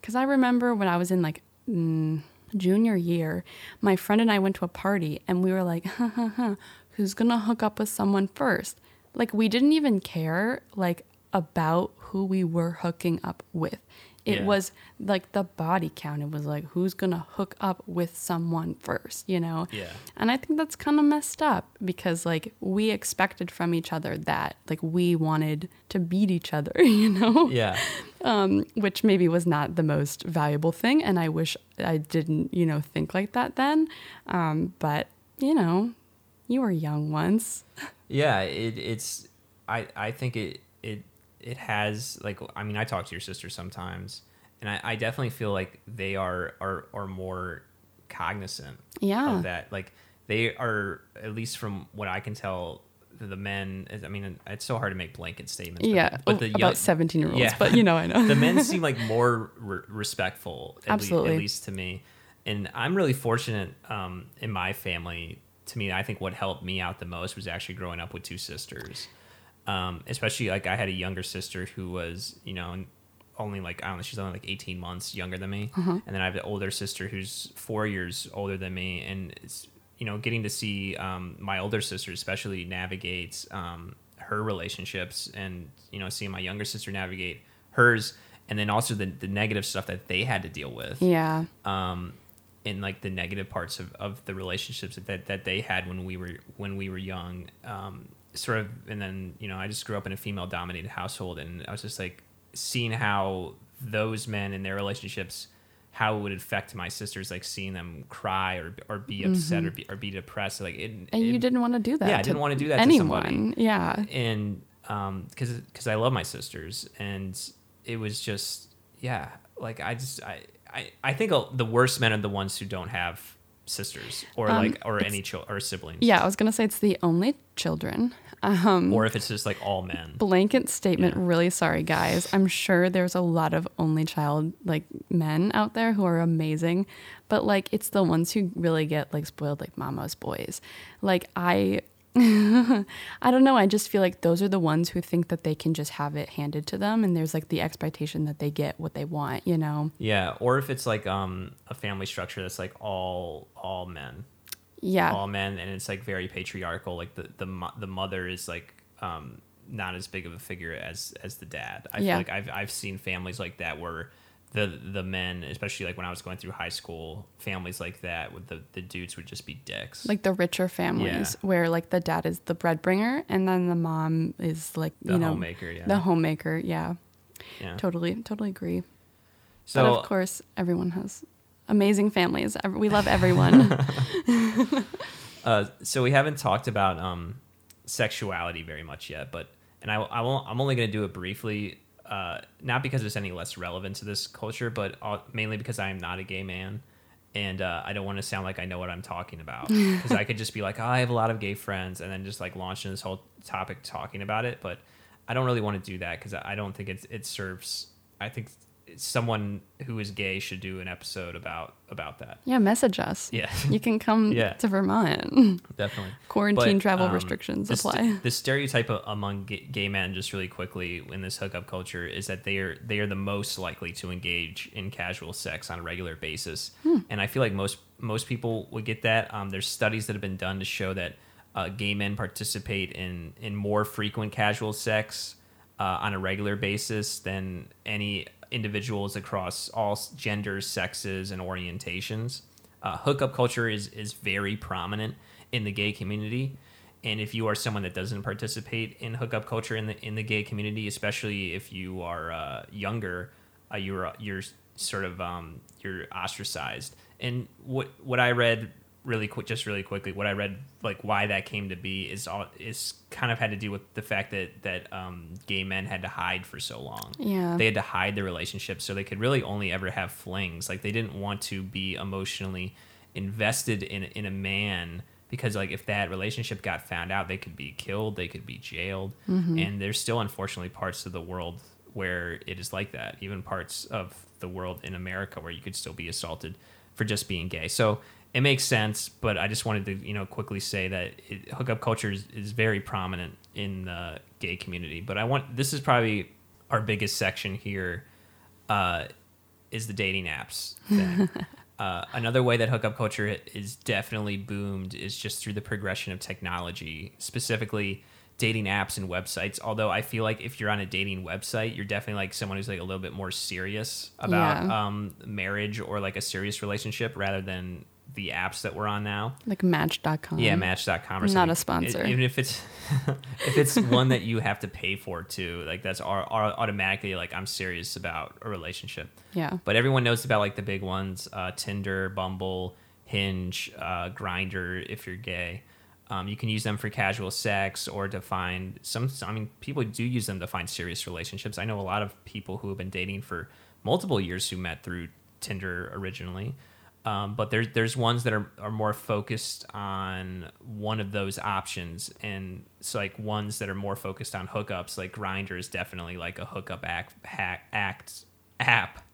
Because I remember when I was in like mm, junior year, my friend and I went to a party and we were like, ha, ha, ha, who's gonna hook up with someone first? Like we didn't even care like about who we were hooking up with. It Yeah. was like the body count. It was like who's gonna hook up with someone first, you know? Yeah. And I think that's kind of messed up because like we expected from each other that like we wanted to beat each other, you know? Yeah. um, which maybe was not the most valuable thing. And I wish I didn't, you know, think like that then. Um, but, you know, you were young once. Yeah, it, it's I I think it it it has like I mean I talk to your sister sometimes and I, I definitely feel like they are are are more cognizant Yeah. of that. Like they are at least from what I can tell the men I mean it's so hard to make blanket statements but, Yeah. but the about young, 17 year olds. yeah. But, you know, I know. the men seem like more re- respectful at, Absolutely. lea- at least to me and i'm really fortunate um, in my family to me i think what helped me out the most was actually growing up with two sisters um, especially like i had a younger sister who was you know only like i don't know she's only like 18 months younger than me Uh-huh. and then i have an older sister who's four years older than me and it's you know getting to see um, my older sister especially navigate um, her relationships and you know seeing my younger sister navigate hers and then also the, the negative stuff that they had to deal with yeah. um, in like the negative parts of, of the relationships that, that they had when we were when we were young um, sort of and then you know i just grew up in a female dominated household and i was just like seeing how those men and their relationships how it would affect my sisters like seeing them cry or, or be upset or, be, or be depressed like it, Mm-hmm. And you didn't want to do that. Yeah, I didn't wanna do that to anyone. Yeah. and um because because i love my sisters and it was just yeah like i just i i, I think the worst men are the ones who don't have sisters or Um, like or any chil- or siblings Yeah. I was going to say it's the only children. Um, or if it's just like all men. Blanket statement Yeah. really sorry guys. I'm sure there's a lot of only child like men out there who are amazing but like it's the ones who really get like spoiled like mama's boys. Like i i don't know. I just feel like those are the ones who think that they can just have it handed to them and there's like the expectation that they get what they want you know? Yeah. Or if it's like um a family structure that's like all all men yeah. all men and it's like very patriarchal like the the, the mother is like um not as big of a figure as as the dad. I Yeah. feel like i've i've seen families like that where the the men especially like when i was going through high school families like that with the the dudes would just be dicks. Like the richer families where like the dad is the breadbringer and then the mom is like the you know homemaker yeah. the homemaker yeah. Yeah. Totally, totally agree. so but of course, everyone has amazing families. We love everyone. Uh, so we haven't talked about um, sexuality very much yet, but and I, I won't, I'm only going to do it briefly, uh, not because it's any less relevant to this culture, but uh, mainly because I am not a gay man, and uh, I don't want to sound like I know what I'm talking about because I could just be like, oh, I have a lot of gay friends, and then just like launch into this whole topic talking about it, but I don't really want to do that because I don't think it it serves. I think someone who is gay should do an episode about about that. yeah, message us. Yeah, You can come Yeah. to Vermont. definitely. Quarantine But, travel um, restrictions apply. the stereotype among gay, gay men, just really quickly, in this hookup culture, is that they are they are the most likely to engage in casual sex on a regular basis, Hmm. and I feel like most most people would get that. Um, there's studies that have been done to show that uh, gay men participate in in more frequent casual sex uh, on a regular basis than any individuals across all genders, sexes, and orientations. Uh, hookup culture is is very prominent in the gay community, and if you are someone that doesn't participate in hookup culture in the in the gay community, especially if you are uh, younger, uh, you're you're sort of um, you're ostracized. And what what I read really quick, just really quickly, what I read, like why that came to be, is all is kind of had to do with the fact that that um, gay men had to hide for so long. Yeah. they had to hide their relationships, so they could really only ever have flings. Like they didn't want to be emotionally invested in in a man because like if that relationship got found out, they could be killed, they could be jailed, and there's still unfortunately parts of the world where it is like that. Even parts of the world in America where you could still be assaulted for just being gay. So it makes sense, but I just wanted to you know quickly say that it, hookup culture is, is very prominent in the gay community. But I want this is probably our biggest section here uh, is the dating apps thing. uh, another way that hookup culture is definitely boomed is just through the progression of technology, specifically dating apps and websites. Although I feel like if you're on a dating website, you're definitely like someone who's like a little bit more serious about Yeah. um, marriage or like a serious relationship rather than the apps that we're on now. Like Match.com. Yeah, Match.com or Not a sponsor. Even if it's if it's one that you have to pay for too, like that's au- automatically like I'm serious about a relationship. Yeah. But everyone knows about like the big ones: uh, Tinder, Bumble, Hinge, uh, Grindr. If you're gay, um, you can use them for casual sex or to find some. I mean, people do use them to find serious relationships. I know a lot of people who have been dating for multiple years who met through Tinder originally. Um, but there's there's ones that are, are more focused on one of those options, and so like ones that are more focused on hookups. Like Grindr is definitely like a hookup act, hack, act app,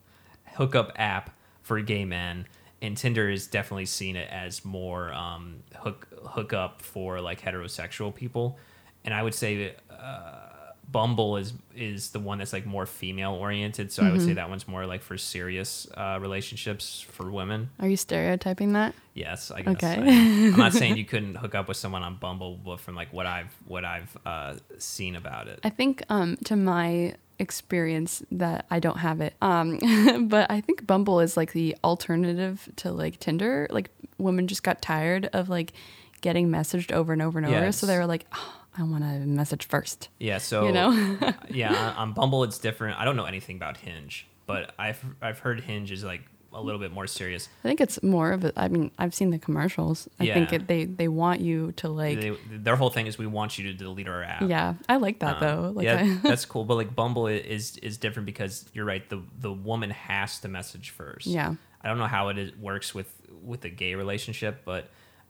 hookup app for gay men, and Tinder is definitely seen it as more um, hook hookup for like heterosexual people. And I would say uh, Bumble is is the one that's like more female oriented. So I would say that one's more like for serious uh, relationships for women. Are you stereotyping that? Yes, I guess. Okay. I am. I'm not saying you couldn't hook up with someone on Bumble, but from like what I've what I've uh, seen about it. I think um, to my experience that I don't have it. Um, but I think Bumble is like the alternative to like Tinder. Like women just got tired of like getting messaged over and over and over. So they were like, "Oh, I want to message first. Yeah, so You know? yeah, on, Bumble it's different. I don't know anything about Hinge, but I've I've heard Hinge is like a little bit more serious. I think it's more of a, I mean, I've seen the commercials. I think it, they, they want you to like, they, their whole thing is we want you to delete our app. yeah, I like that Um, though. Like, yeah, I, that's cool. But like Bumble is is different because you're right. The the woman has to message first. yeah. I don't know how it is, works with with a gay relationship, but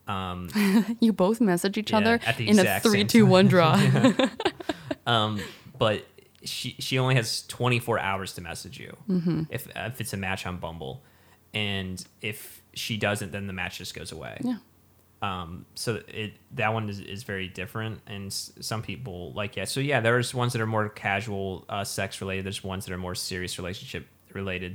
um, You both message each Yeah, other at the in a three, two, one draw. um, but she she only has 24 hours to message you Mm-hmm. if if it's a match on Bumble, and if she doesn't, then the match just goes away. yeah. Um, so it that one is, is very different, and s- some people like yeah. So yeah, there's ones that are more casual uh, sex related. There's ones that are more serious relationship related,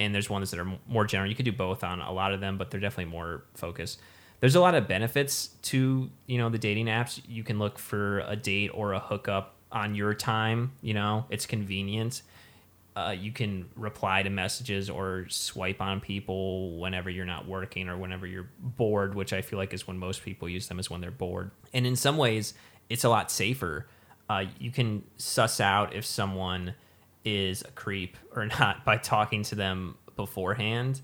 and there's ones that are m- more general. You could do both on a lot of them, but they're definitely more focused. There's a lot of benefits to you know the dating apps. You can look for a date or a hookup on your time. You know, it's convenient. Uh, you can reply to messages or swipe on people whenever you're not working or whenever you're bored, which I feel like is when most people use them is when they're bored. And in some ways, it's a lot safer. Uh, you can suss out if someone is a creep or not by talking to them beforehand.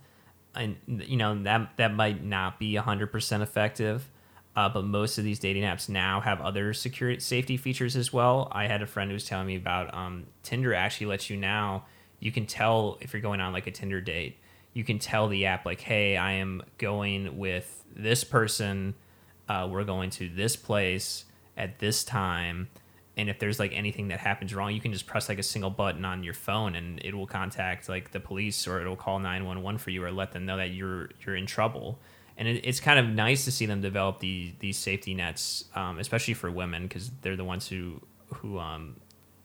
And you know that that might not be 100% effective. Uh, but most of these dating apps now have other security safety features as well. I had a friend who was telling me about um, Tinder actually lets you now you can tell if you're going on like a Tinder date, you can tell the app like, hey, I am going with this person. Uh, we're going to this place at this time. And if there's like anything that happens wrong, you can just press like a single button on your phone and it will contact like the police or it'll call 911 for you or let them know that you're you're in trouble and it, it's kind of nice to see them develop these these safety nets, um, especially for women because they're the ones who who um,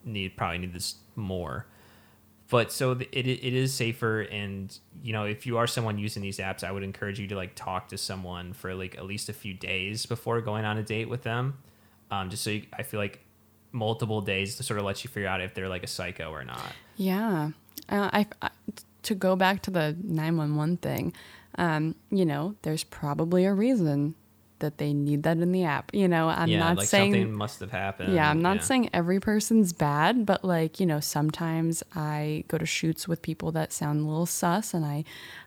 need probably need this more. But so it it is safer, and you know if you are someone using these apps, I would encourage you to like talk to someone for like at least a few days before going on a date with them, um, just so you, I feel like multiple days to sort of let you figure out if they're like a psycho or not. Yeah. Uh, I, I to go back to the 911 thing, um, you know, there's probably a reason that they need that in the app. You know, I'm yeah, not like saying something must have happened. yeah, I'm not saying every person's bad, but like, you know, sometimes I go to shoots with people that sound a little sus and I,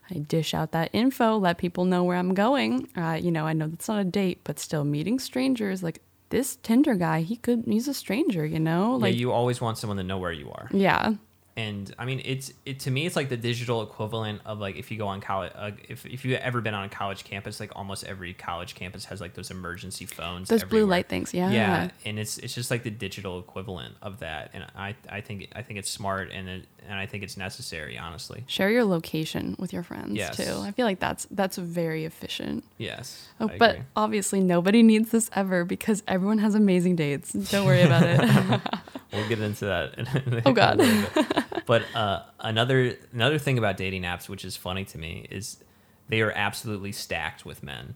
I dish out that info, let people know where I'm going. Uh, you know, I know that's not a date, but still meeting strangers, like this Tinder guy, he could, he's a stranger, you know? Yeah, Like, you always want someone to know where you are. yeah. And I mean it's it to me it's like the digital equivalent of like if you go on college uh, if if you ever been on a college campus like almost every college campus has like those emergency phones Those blue light things. Yeah. yeah and it's it's just like the digital equivalent of that and I I think I think it's smart and it, and I think it's necessary honestly Share your location with your friends Yes. too. I feel like that's that's very efficient. yes Oh, I but agree. obviously nobody needs this ever because everyone has amazing dates. Don't worry about it. we'll get into that. In, in Oh, God. a little bit. but uh, another another thing about dating apps, which is funny to me, is they are absolutely stacked with men.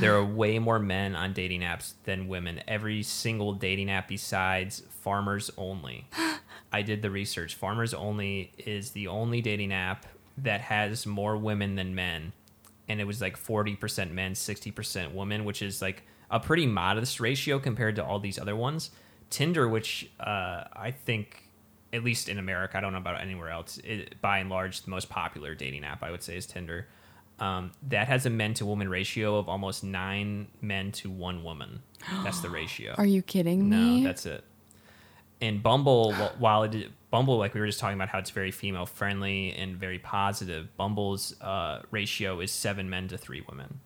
There are way more men on dating apps than women. Every single dating app besides Farmers Only. I did the research. Farmers Only is the only dating app that has more women than men. And it was like 40% men, 60% women, which is like a pretty modest ratio compared to all these other ones. Tinder, which uh, I think, at least in America, I don't know about anywhere else, it, by and large, the most popular dating app, I would say, is Tinder. Um, that has a men to woman ratio of almost nine men to one woman. That's the ratio. Are you kidding me? No, that's it. And Bumble, while it Bumble, like we were just talking about how it's very female friendly and very positive, Bumble's uh, ratio is seven men to three women.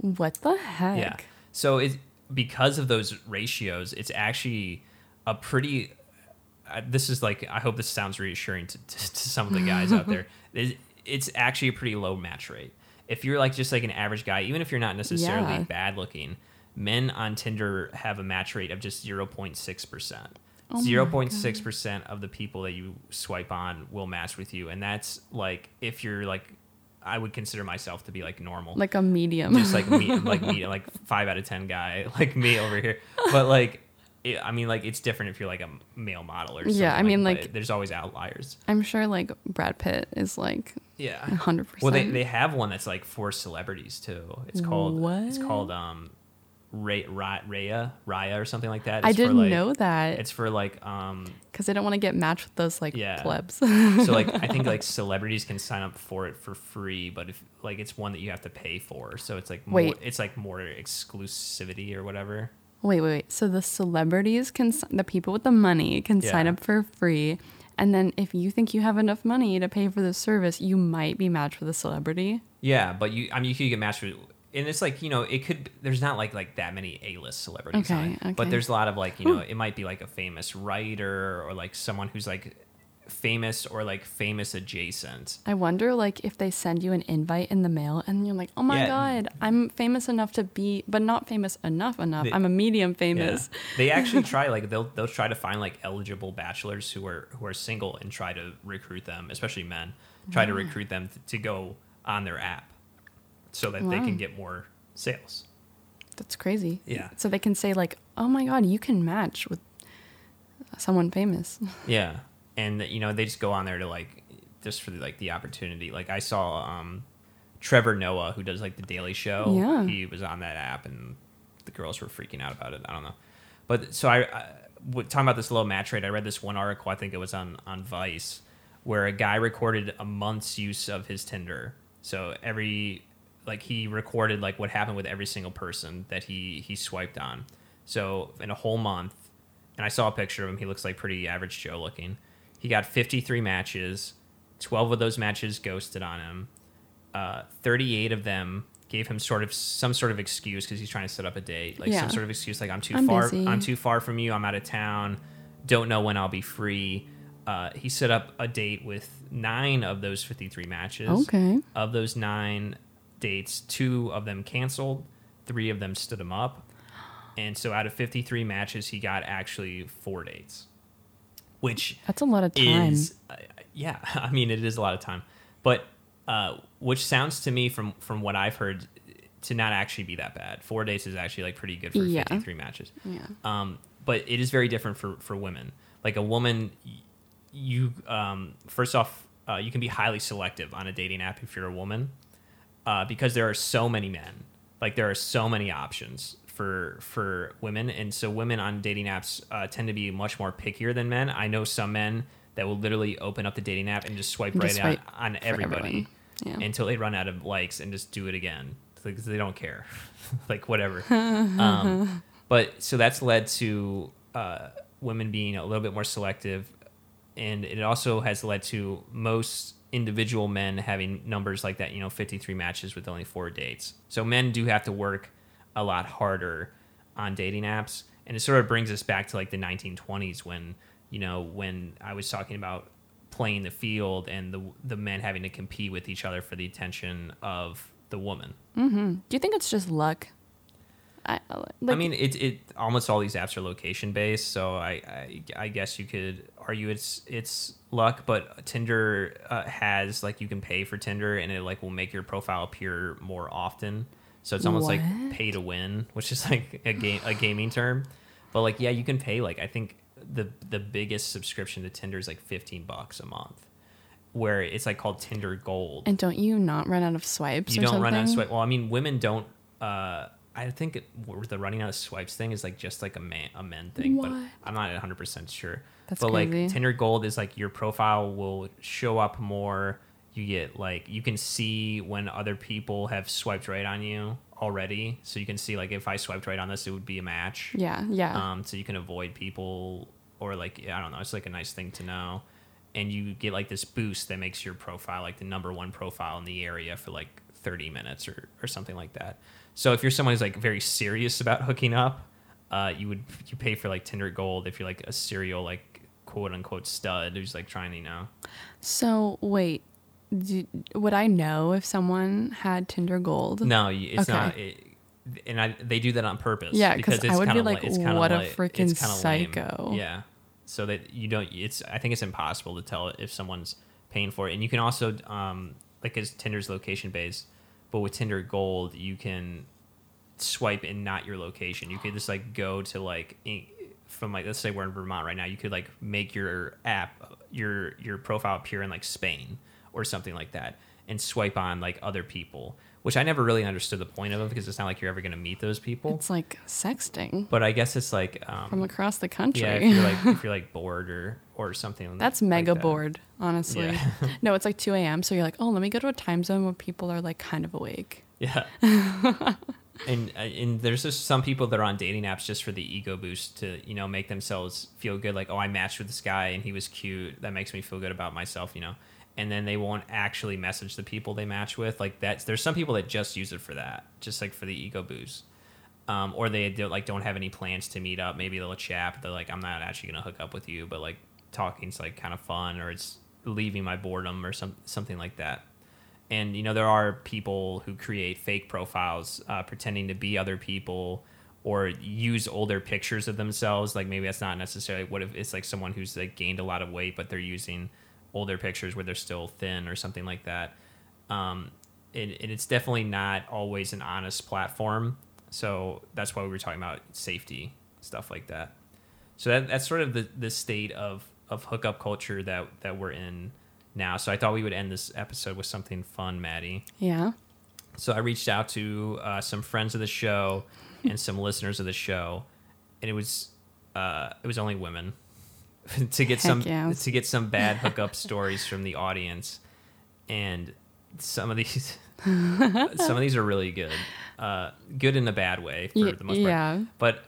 what the heck? Yeah. So it because of those ratios, it's actually a pretty. Uh, this is like I hope this sounds reassuring to, to, to some of the guys out there. It, it's actually a pretty low match rate. If you're like just like an average guy, even if you're not necessarily Yeah. bad looking, men on Tinder have a match rate of just zero point six percent. Oh Zero point six percent of the people that you swipe on will match with you, and that's like if you're like, I would consider myself to be like normal Like a medium. just like me, like me, like five out of ten guy, like me over here. But like, it, I mean, like it's different if you're like a male model or something. Yeah, I mean, but like- there's always outliers. I'm sure like Brad Pitt is like Yeah. 100%. Well, they, they have one that's like for celebrities too. It's called it's called um, Ray, Ra- Raya Raya or something like that. I It's for, didn't like- know that It's for like um, because they don't want to get matched with those like Yeah. plebs. so like I think like celebrities can sign up for it for free, but if like it's one that you have to pay for, so it's like more, Wait. it's like more exclusivity or whatever. wait, wait, wait. So the celebrities can, the people with the money can sign up for free. And then if you think you have enough money to pay for the service, you might be matched with a celebrity. Yeah, but you, I mean, you could get matched with, and it's like you know, it could. There's not like like that many A-list celebrities on Okay, but there's a lot of like you know, it might be like a famous writer or like someone who's like famous or like famous adjacent. I wonder like if they send you an invite in the mail and you're like, "Oh my Yeah. god, I'm famous enough to be but not famous enough enough. They- I'm a medium Yeah. famous." they actually try like they'll they'll try to find like eligible bachelors who are who are single and try to recruit them, especially men, try to recruit them to, to go on their app so that they can get more sales. That's crazy. Yeah. So they can say like, "Oh my god, you can match with someone famous." Yeah, and you know they just go on there to like just for like the opportunity. Like I saw um, Trevor Noah who does like the Daily Show. Yeah. he was on that app, and the girls were freaking out about it. I don't know, but so I, I talking about this low match rate. I read this one article. I think it was on on Vice, where a guy recorded a month's use of his Tinder. So every like he recorded like what happened with every single person that he he swiped on. So in a whole month, and I saw a picture of him. He looks like pretty average Joe looking. He got 53 matches. 12 of those matches ghosted on him. Uh, 38 of them gave him sort of some sort of excuse because he's trying to set up a date, like Yeah. some sort of excuse, like I'm too I'm far, busy. I'm too far from you, I'm out of town, don't know when I'll be free. Uh, he set up a date with nine of those 53 matches. Okay. Of those nine dates, two of them canceled, three of them stood him up. And so out of 53 matches, he got actually four dates, which That's a lot of time. is, uh, yeah, I mean, it is a lot of time. But uh, which sounds to me from, from what I've heard to not actually be that bad. Four dates is actually like pretty good for Yeah. 53 matches. yeah. Um, but it is very different for, for women. Like a woman, you um, first off, uh, you can be highly selective on a dating app if you're a woman, uh, because there are so many men like there are so many options for for women, and so women on dating apps uh, tend to be much more pickier than men. I know some men that will literally open up the dating app and just swipe right on, swipe on for everybody. Yeah. until they run out of likes and just do it again because they don't care like whatever um, but so that's led to uh, women being a little bit more selective and it also has led to most individual men having numbers like that you know 53 matches with only four dates so men do have to work a lot harder on dating apps and it sort of brings us back to like the 1920s when you know when i was talking about playing the field and the the men having to compete with each other for the attention of the woman Mm-hmm. Do you think it's just luck? I, like, I mean, it it almost all these apps are location based, so I, I I guess you could argue it's it's luck, but Tinder uh, has like you can pay for Tinder and it like will make your profile appear more often. So it's almost like pay to win, which is like a game a gaming term. But like yeah, you can pay like I think the the biggest subscription to Tinder is like 15 bucks a month. Where it's like called Tinder Gold and don't you not run out of swipes? you don't something? run out of swipe. Well, I mean, women don't. Uh, I think it, the running out of swipes thing is like just like a man a men thing, but I'm not 100 percent sure. That's but crazy. like Tinder Gold is like your profile will show up more. You get like you can see when other people have swiped right on you already, so you can see like if I swiped right on this, it would be a match. Yeah, yeah. Um, so you can avoid people or like I don't know. It's like a nice thing to know, and you get like this boost that makes your profile like the number one profile in the area for like 30 minutes or or something like that. So if you're someone who's like very serious about hooking up, uh, you would you pay for like Tinder Gold if you're like a serial like quote unquote stud who's like trying to you know so wait, do, would I know if someone had Tinder Gold? no it's Okay. not. It, and I, they do that on purpose. Yeah, 'cause I would be like, li- it's kinda what a freaking kinda lame. psycho. Yeah, so that you don't. It's I think it's impossible to tell if someone's paying for it, and you can also um like as Tinder's location based, but with Tinder Gold you can swipe in not your location. You could just like go to like from like let's say we're in Vermont right now. You could like make your app your your profile appear in like Spain or something like that, and swipe on like other people. Which I never really understood the point of it because it's not like you're ever going to meet those people. It's like sexting but I guess it's like um, from across the country. yeah, if you're like if you're like bored or or something. That's like mega that. bored, honestly. Yeah. no, it's like 2 a.m. So you're like, oh, let me go to a time zone where people are like kind of awake. Yeah. and uh, and there's just some people that are on dating apps just for the ego boost to you know make themselves feel good like oh I matched with this guy and he was cute that makes me feel good about myself you know and then they won't actually message the people they match with. Like that's there's some people that just use it for that just like for the ego boost. Um, or they do, like don't have any plans to meet up. Maybe they'll chat but they're like I'm not actually gonna hook up with you but like talking's like kind of fun or it's leaving my boredom or some something like that. And you know there are people who create fake profiles uh, pretending to be other people or use older pictures of themselves. Like maybe that's not necessarily what if it's like someone who's like gained a lot of weight but they're using older pictures where they're still thin or something like that um, and, and it's definitely not always an honest platform so that's why we were talking about safety stuff like that so that, that's sort of the, the state of, of hookup culture that, that we're in now. So I thought we would end this episode with something fun, Maddie. Yeah. So I reached out to uh, some friends of the show and some listeners of the show, and it was uh, it was only women to get Heck some yeah. to get some bad hookup stories from the audience, and some of these some of these are really good, uh, good in a bad way for Ye- the most part. yeah. But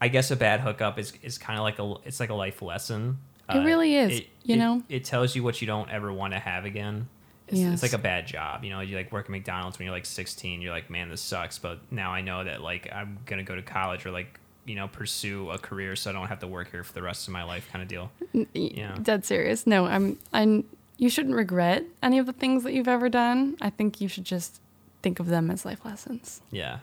I guess a bad hookup is is kind of like a it's like a life lesson. Uh, It really is, you it- know? It tells you what you don't ever want to have again. It's, it's like a bad job. You know, you like work at McDonald's when you're like 16. You're like, man, this sucks. But now I know that like I'm gonna go to college or like you know pursue a career so I don't have to work here for the rest of my life, kind of deal. Yeah. Dead serious. No, I'm. I'm. You shouldn't regret any of the things that you've ever done. I think you should just think of them as life lessons. Yeah,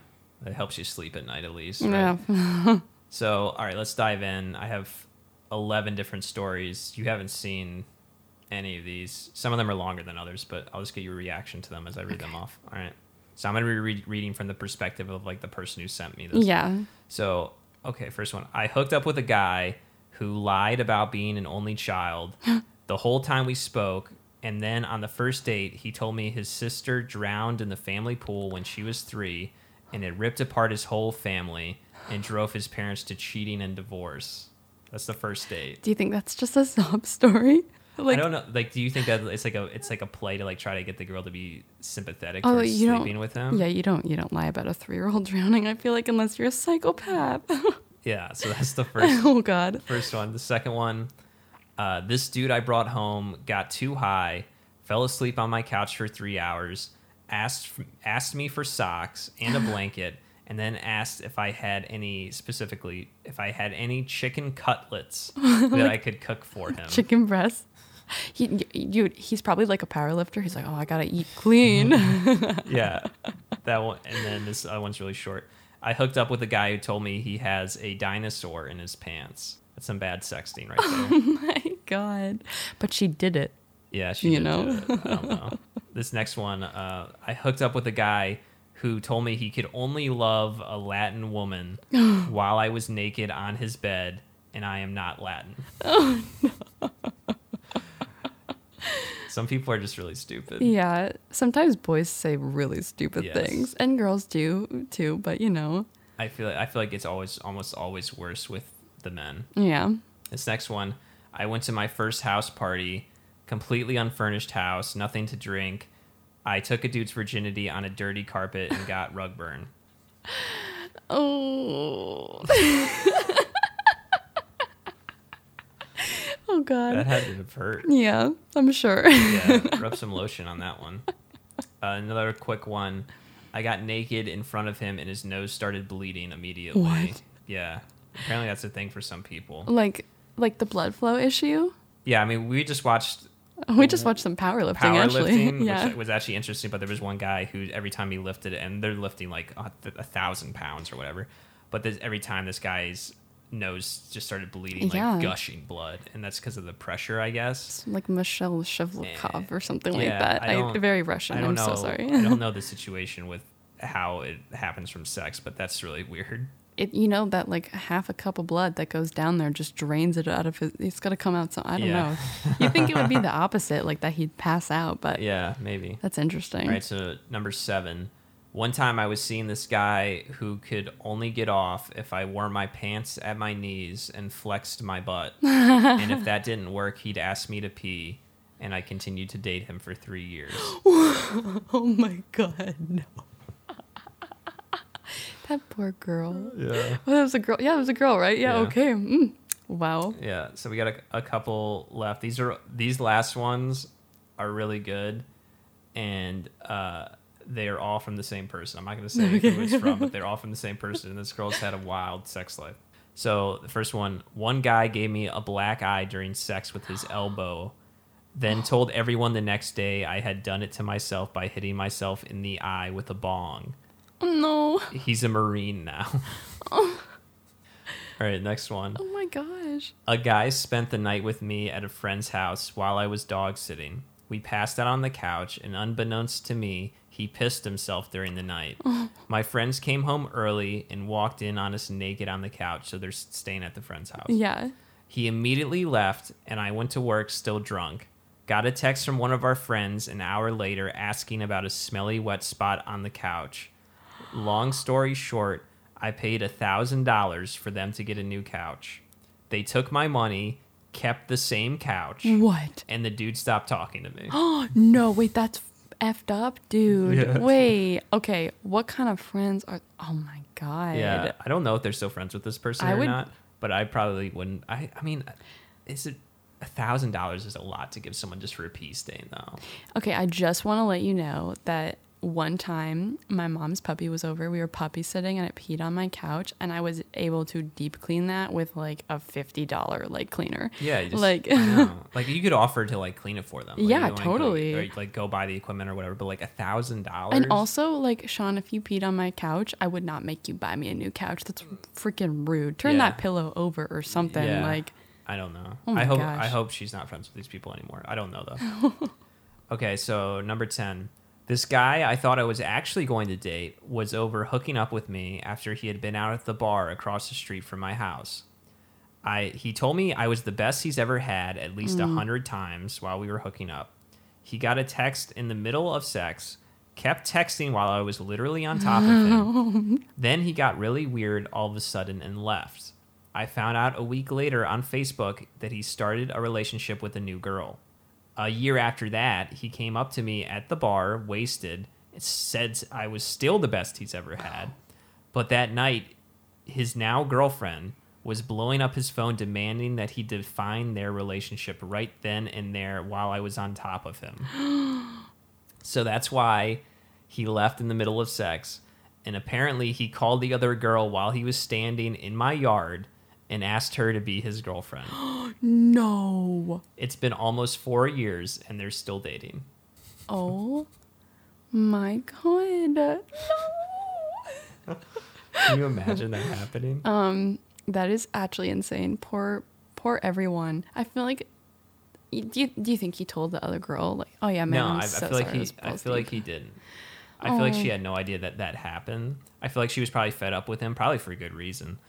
it helps you sleep at night at least. Right? Yeah. So, all right, let's dive in. I have 11 different stories. You haven't seen any of these. Some of them are longer than others, but I'll just get your reaction to them as I read them off. All right. So, I'm going to be re- reading from the perspective of like the person who sent me this. yeah. So, okay, first one. I hooked up with a guy who lied about being an only child the whole time we spoke. And then on the first date, he told me his sister drowned in the family pool when she was three and it ripped apart his whole family and drove his parents to cheating and divorce. That's the first date. Do you think that's just a sob story? Like, I don't know. Like, do you think that it's like a it's like a play to like try to get the girl to be sympathetic Oh, you don't- sleeping with him? yeah, you don't you don't lie about a three year old drowning. I feel like unless you're a psychopath. Yeah. So that's the first oh God. First one. The second one, uh, this dude I brought home got too high, fell asleep on my couch for three hours, asked asked me for socks and a blanket, and then asked if I had any specifically if I had any chicken cutlets that I could cook for him. Chicken breast. He, you, he's probably like a power lifter. He's like, oh, I gotta eat clean. yeah, that one. And then this other one's really short. I hooked up with a guy who told me he has a dinosaur in his pants. That's some bad sexting right there. Oh my God. But she did it. Yeah, she You did know? it. I don't know. this next one, uh, I hooked up with a guy who told me he could only love a Latin woman while I was naked on his bed, and I am not Latin. Some people are just really stupid. Yeah. Sometimes boys say really stupid Yes. things, and girls do too. But you know, I feel I feel like it's always almost always worse with the men. yeah. This next one, I went to my first house party, completely unfurnished house, nothing to drink. I took a dude's virginity on a dirty carpet and got rug burn. Oh. oh God. That had to have hurt. yeah, I'm sure. Yeah, rub some lotion on that one. Uh, another quick one. I got naked in front of him and his nose started bleeding immediately. What? Yeah. Apparently that's a thing for some people. like, like the blood flow issue. Yeah, I mean, we just watched We just watched some powerlifting. actually, powerlifting, yeah. which was actually interesting. But there was one guy who every time he lifted it, and they're lifting like a, a thousand pounds or whatever. But this, every time this guy's nose just started bleeding, like Yeah. gushing blood, and that's because of the pressure, I guess. like Michelle Shevlikov eh. or something like that. I I very Russian. I know. so sorry. I don't know the situation with how it happens from sex, but that's really weird. It, you know that like half a cup of blood that goes down there just drains it out of his. It's got to come out. So I don't Yeah. know. You think it would be the opposite, like that he'd pass out, but Yeah, maybe. that's interesting. All right, so number seven. One time I was seeing this guy who could only get off if I wore my pants at my knees and flexed my butt. and if that didn't work, he'd ask me to pee. And I continued to date him for three years. Oh my god, no. that poor girl. Yeah. Oh, that was a girl. Yeah, it was a girl, right? Yeah. Yeah. Okay. Mm. Wow. Yeah. So we got a, a couple left. These are these last ones are really good, and uh, they are all from the same person. I'm not going to say who it's from, but they're all from the same person. And this girl's had a wild sex life. So the first one, one guy gave me a black eye during sex with his elbow, then told everyone the next day I had done it to myself by hitting myself in the eye with a bong. No. He's a marine now. all right, next one. Oh my gosh. A guy spent the night with me at a friend's house while I was dog sitting. We passed out on the couch, and unbeknownst to me, he pissed himself during the night. My friends came home early and walked in on us naked on the couch, so they're staying at the friend's house. Yeah. He immediately left, and I went to work still drunk. Got a text from one of our friends an hour later asking about a smelly wet spot on the couch. Long story short, I paid a thousand dollars for them to get a new couch. They took my money, kept the same couch, What? and the dude stopped talking to me. Oh no! Wait, that's effed up, dude. Yeah. Wait. Okay. What kind of friends are? Oh my god. yeah, I don't know if they're still friends with this person I or would- not, but I probably wouldn't. I, I mean, is it a thousand dollars is a lot to give someone just for a peace stain though? Okay, I just want to let you know that one time my mom's puppy was over. We were puppy sitting and it peed on my couch, and I was able to deep clean that with like a fifty dollar like cleaner. Yeah, just, Like- like you could offer to like clean it for them. Like, Yeah, you don't wanna go- totally. or, like go buy the equipment or whatever. But like a thousand dollars. And also, like Sean, if you peed on my couch, I would not make you buy me a new couch. That's freaking rude. Turn Yeah. that pillow over or something. Yeah. Like, I don't know. Oh I hope gosh. I hope she's not friends with these people anymore. I don't know though. okay, so number ten. This guy I thought I was actually going to date was over hooking up with me after he had been out at the bar across the street from my house. I he told me I was the best he's ever had at least a mm. hundred times while we were hooking up. He got a text in the middle of sex kept texting while I was literally on top of him. then he got really weird all of a sudden and left. I found out a week later on Facebook that he started a relationship with a new girl. A year after that, he came up to me at the bar, wasted, said I was still the best he's ever had. But that night, his now girlfriend was blowing up his phone demanding that he define their relationship right then and there while I was on top of him. so that's why he left in the middle of sex. And apparently, he called the other girl while he was standing in my yard and asked her to be his girlfriend. No. it's been almost four years and they're still dating. Oh my god. No. Can you imagine that happening? Um, that is actually insane. Poor, poor everyone. I feel like. Do you, do you think he told the other girl like, "Oh yeah, man, no, I'm I, I so feel like he. I feel like he didn't. I feel like she Oh. had no idea that that happened. I feel like she was probably fed up with him, probably for a good reason.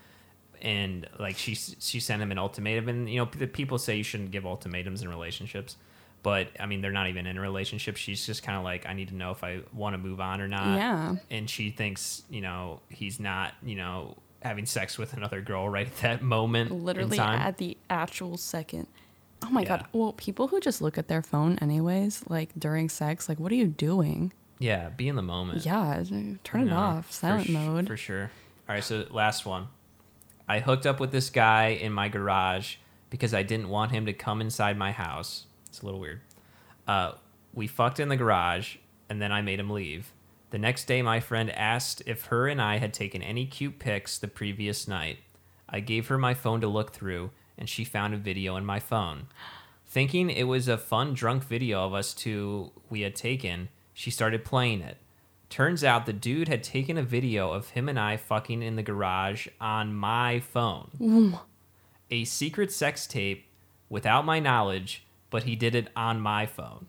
And like she she sent him an ultimatum, and you know the people say you shouldn't give ultimatums in relationships, but I mean they're not even in a relationship. She's just kind of like I need to know if I want to move on or not. Yeah. And she thinks you know he's not you know having sex with another girl right at that moment. literally at the actual second. Oh my god. Well, people who just look at their phone anyways, like during sex, like what are you doing? yeah, be in the moment. Yeah, turn it No, off, for silent sh- mode. For sure. All right, so last one. I hooked up with this guy in my garage because I didn't want him to come inside my house. It's a little weird. Uh, we fucked in the garage, and then I made him leave. The next day, my friend asked if her and I had taken any cute pics the previous night. I gave her my phone to look through, and she found a video in my phone. Thinking it was a fun drunk video of us two we had taken, she started playing it. Turns out the dude had taken a video of him and I fucking in the garage on my phone. A secret sex tape without my knowledge, but he did it on my phone.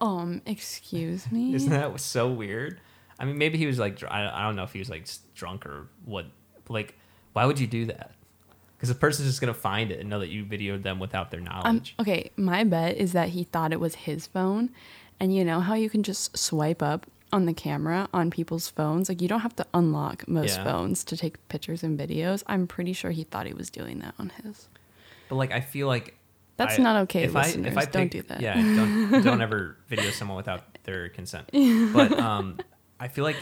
Um, excuse me. Isn't that so weird? I mean, maybe he was like, I don't know if he was like drunk or what. Like, why would you do that? Because the person's just gonna find it and know that you videoed them without their Um, knowledge. okay, my bet is that he thought it was his phone, and you know how you can just swipe up on the camera on people's phones. Like you don't have to unlock most Yeah. phones to take pictures and videos. I'm pretty sure he thought he was doing that on his. But like, I feel like That's I- not okay, if I- if listeners. I Don't do that. Yeah, don't don't ever video someone without their consent. But um, I feel like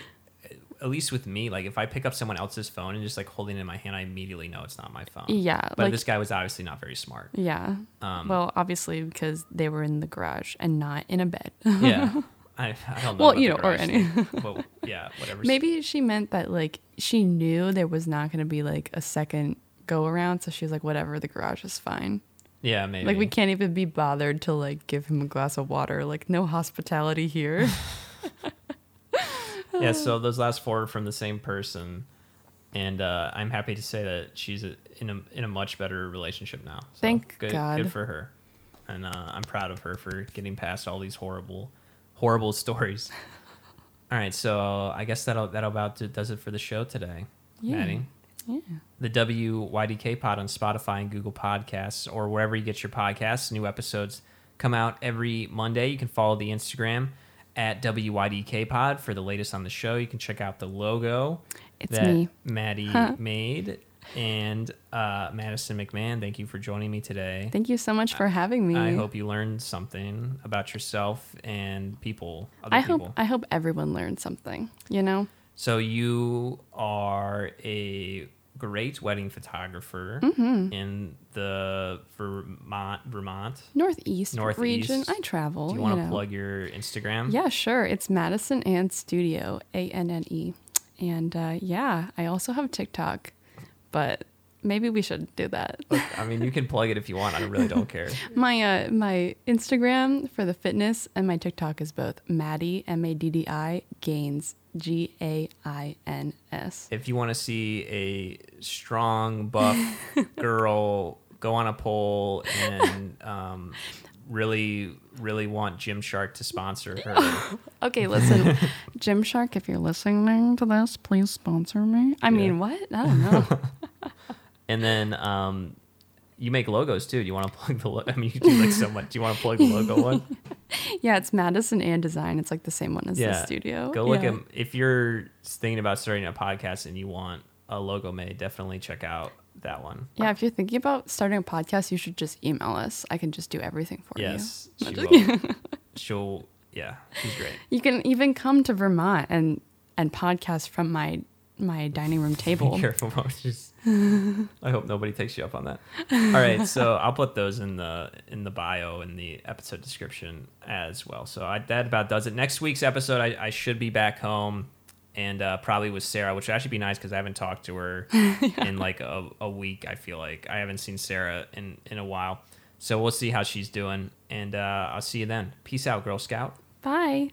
at least with me, like if I pick up someone else's phone and just like holding it in my hand, I immediately know it's not my phone. Yeah, But like- this guy was obviously not very smart. Yeah. Um, well, obviously because they were in the garage and not in a bed. yeah. I, I don't know. Well, you know, or any- Well, yeah, whatever. Maybe she meant that like she knew there was not going to be like a second go around, so she was like, "Whatever, the garage is fine." Yeah, maybe. Like we can't even be bothered to like give him a glass of water. Like no hospitality here. yeah, so those last four are from the same person, and uh, I'm happy to say that she's a, in a in a much better relationship now. So Thank good, God. Good for her, and uh, I'm proud of her for getting past all these horrible, horrible stories. all right, so I guess that'll that about do- does it for the show today, Yeah. Maddie. yeah. The WYDK pod on Spotify and Google Podcasts or wherever you get your podcasts. New episodes come out every Monday. You can follow the Instagram at WYDK pod for the latest on the show. You can check out the logo It's that me. Maddie Huh. made. And uh, Madison MacMahon, thank you for joining me today. Thank you so much for having me. I hope you learned something about yourself and people. Other I people. hope I hope everyone learned something. You know. So you are a great wedding photographer Mm-hmm. in the Vermont, Vermont. Northeast, Northeast. region. I travel. Do you want to know. plug your Instagram? Yeah, sure. It's Madison Anne Studio, A N N E. And uh, yeah, I also have TikTok, but maybe we should do that. I mean, you can plug it if you want. I really don't care. my uh, my Instagram for the fitness and my TikTok is both Maddi M A D D I Gains G A I N S. If you want to see a strong, buff girl go on a pole and um, really, really want Gymshark to sponsor her, Okay, listen, Gymshark, if you're listening to this, please sponsor me. I mean, what? I don't know. and then um, you make logos too. Do you want to plug the? Lo- I mean, you do like so much. Do you want to plug the logo one? Yeah, it's Madison Anne Design. It's like the same one as the studio. Go look yeah. at if you're thinking about starting a podcast and you want a logo made, definitely check out that one. Yeah, if you're thinking about starting a podcast, you should just email us. I can just do everything for Yes, you. she will. She'll. Yeah, she's great. You can even come to Vermont and and podcast from my my dining room table. Be careful. Mom. Just, I hope nobody takes you up on that. All right, so I'll put those in the in the bio in the episode description as well. So I, that about does it. Next week's episode, I, I should be back home and uh, probably with Sarah, which would actually be nice because I haven't talked to her in like a, a week. I feel like I haven't seen Sarah in in a while. So we'll see how she's doing, and uh, I'll see you then. Peace out, Girl Scout. Bye.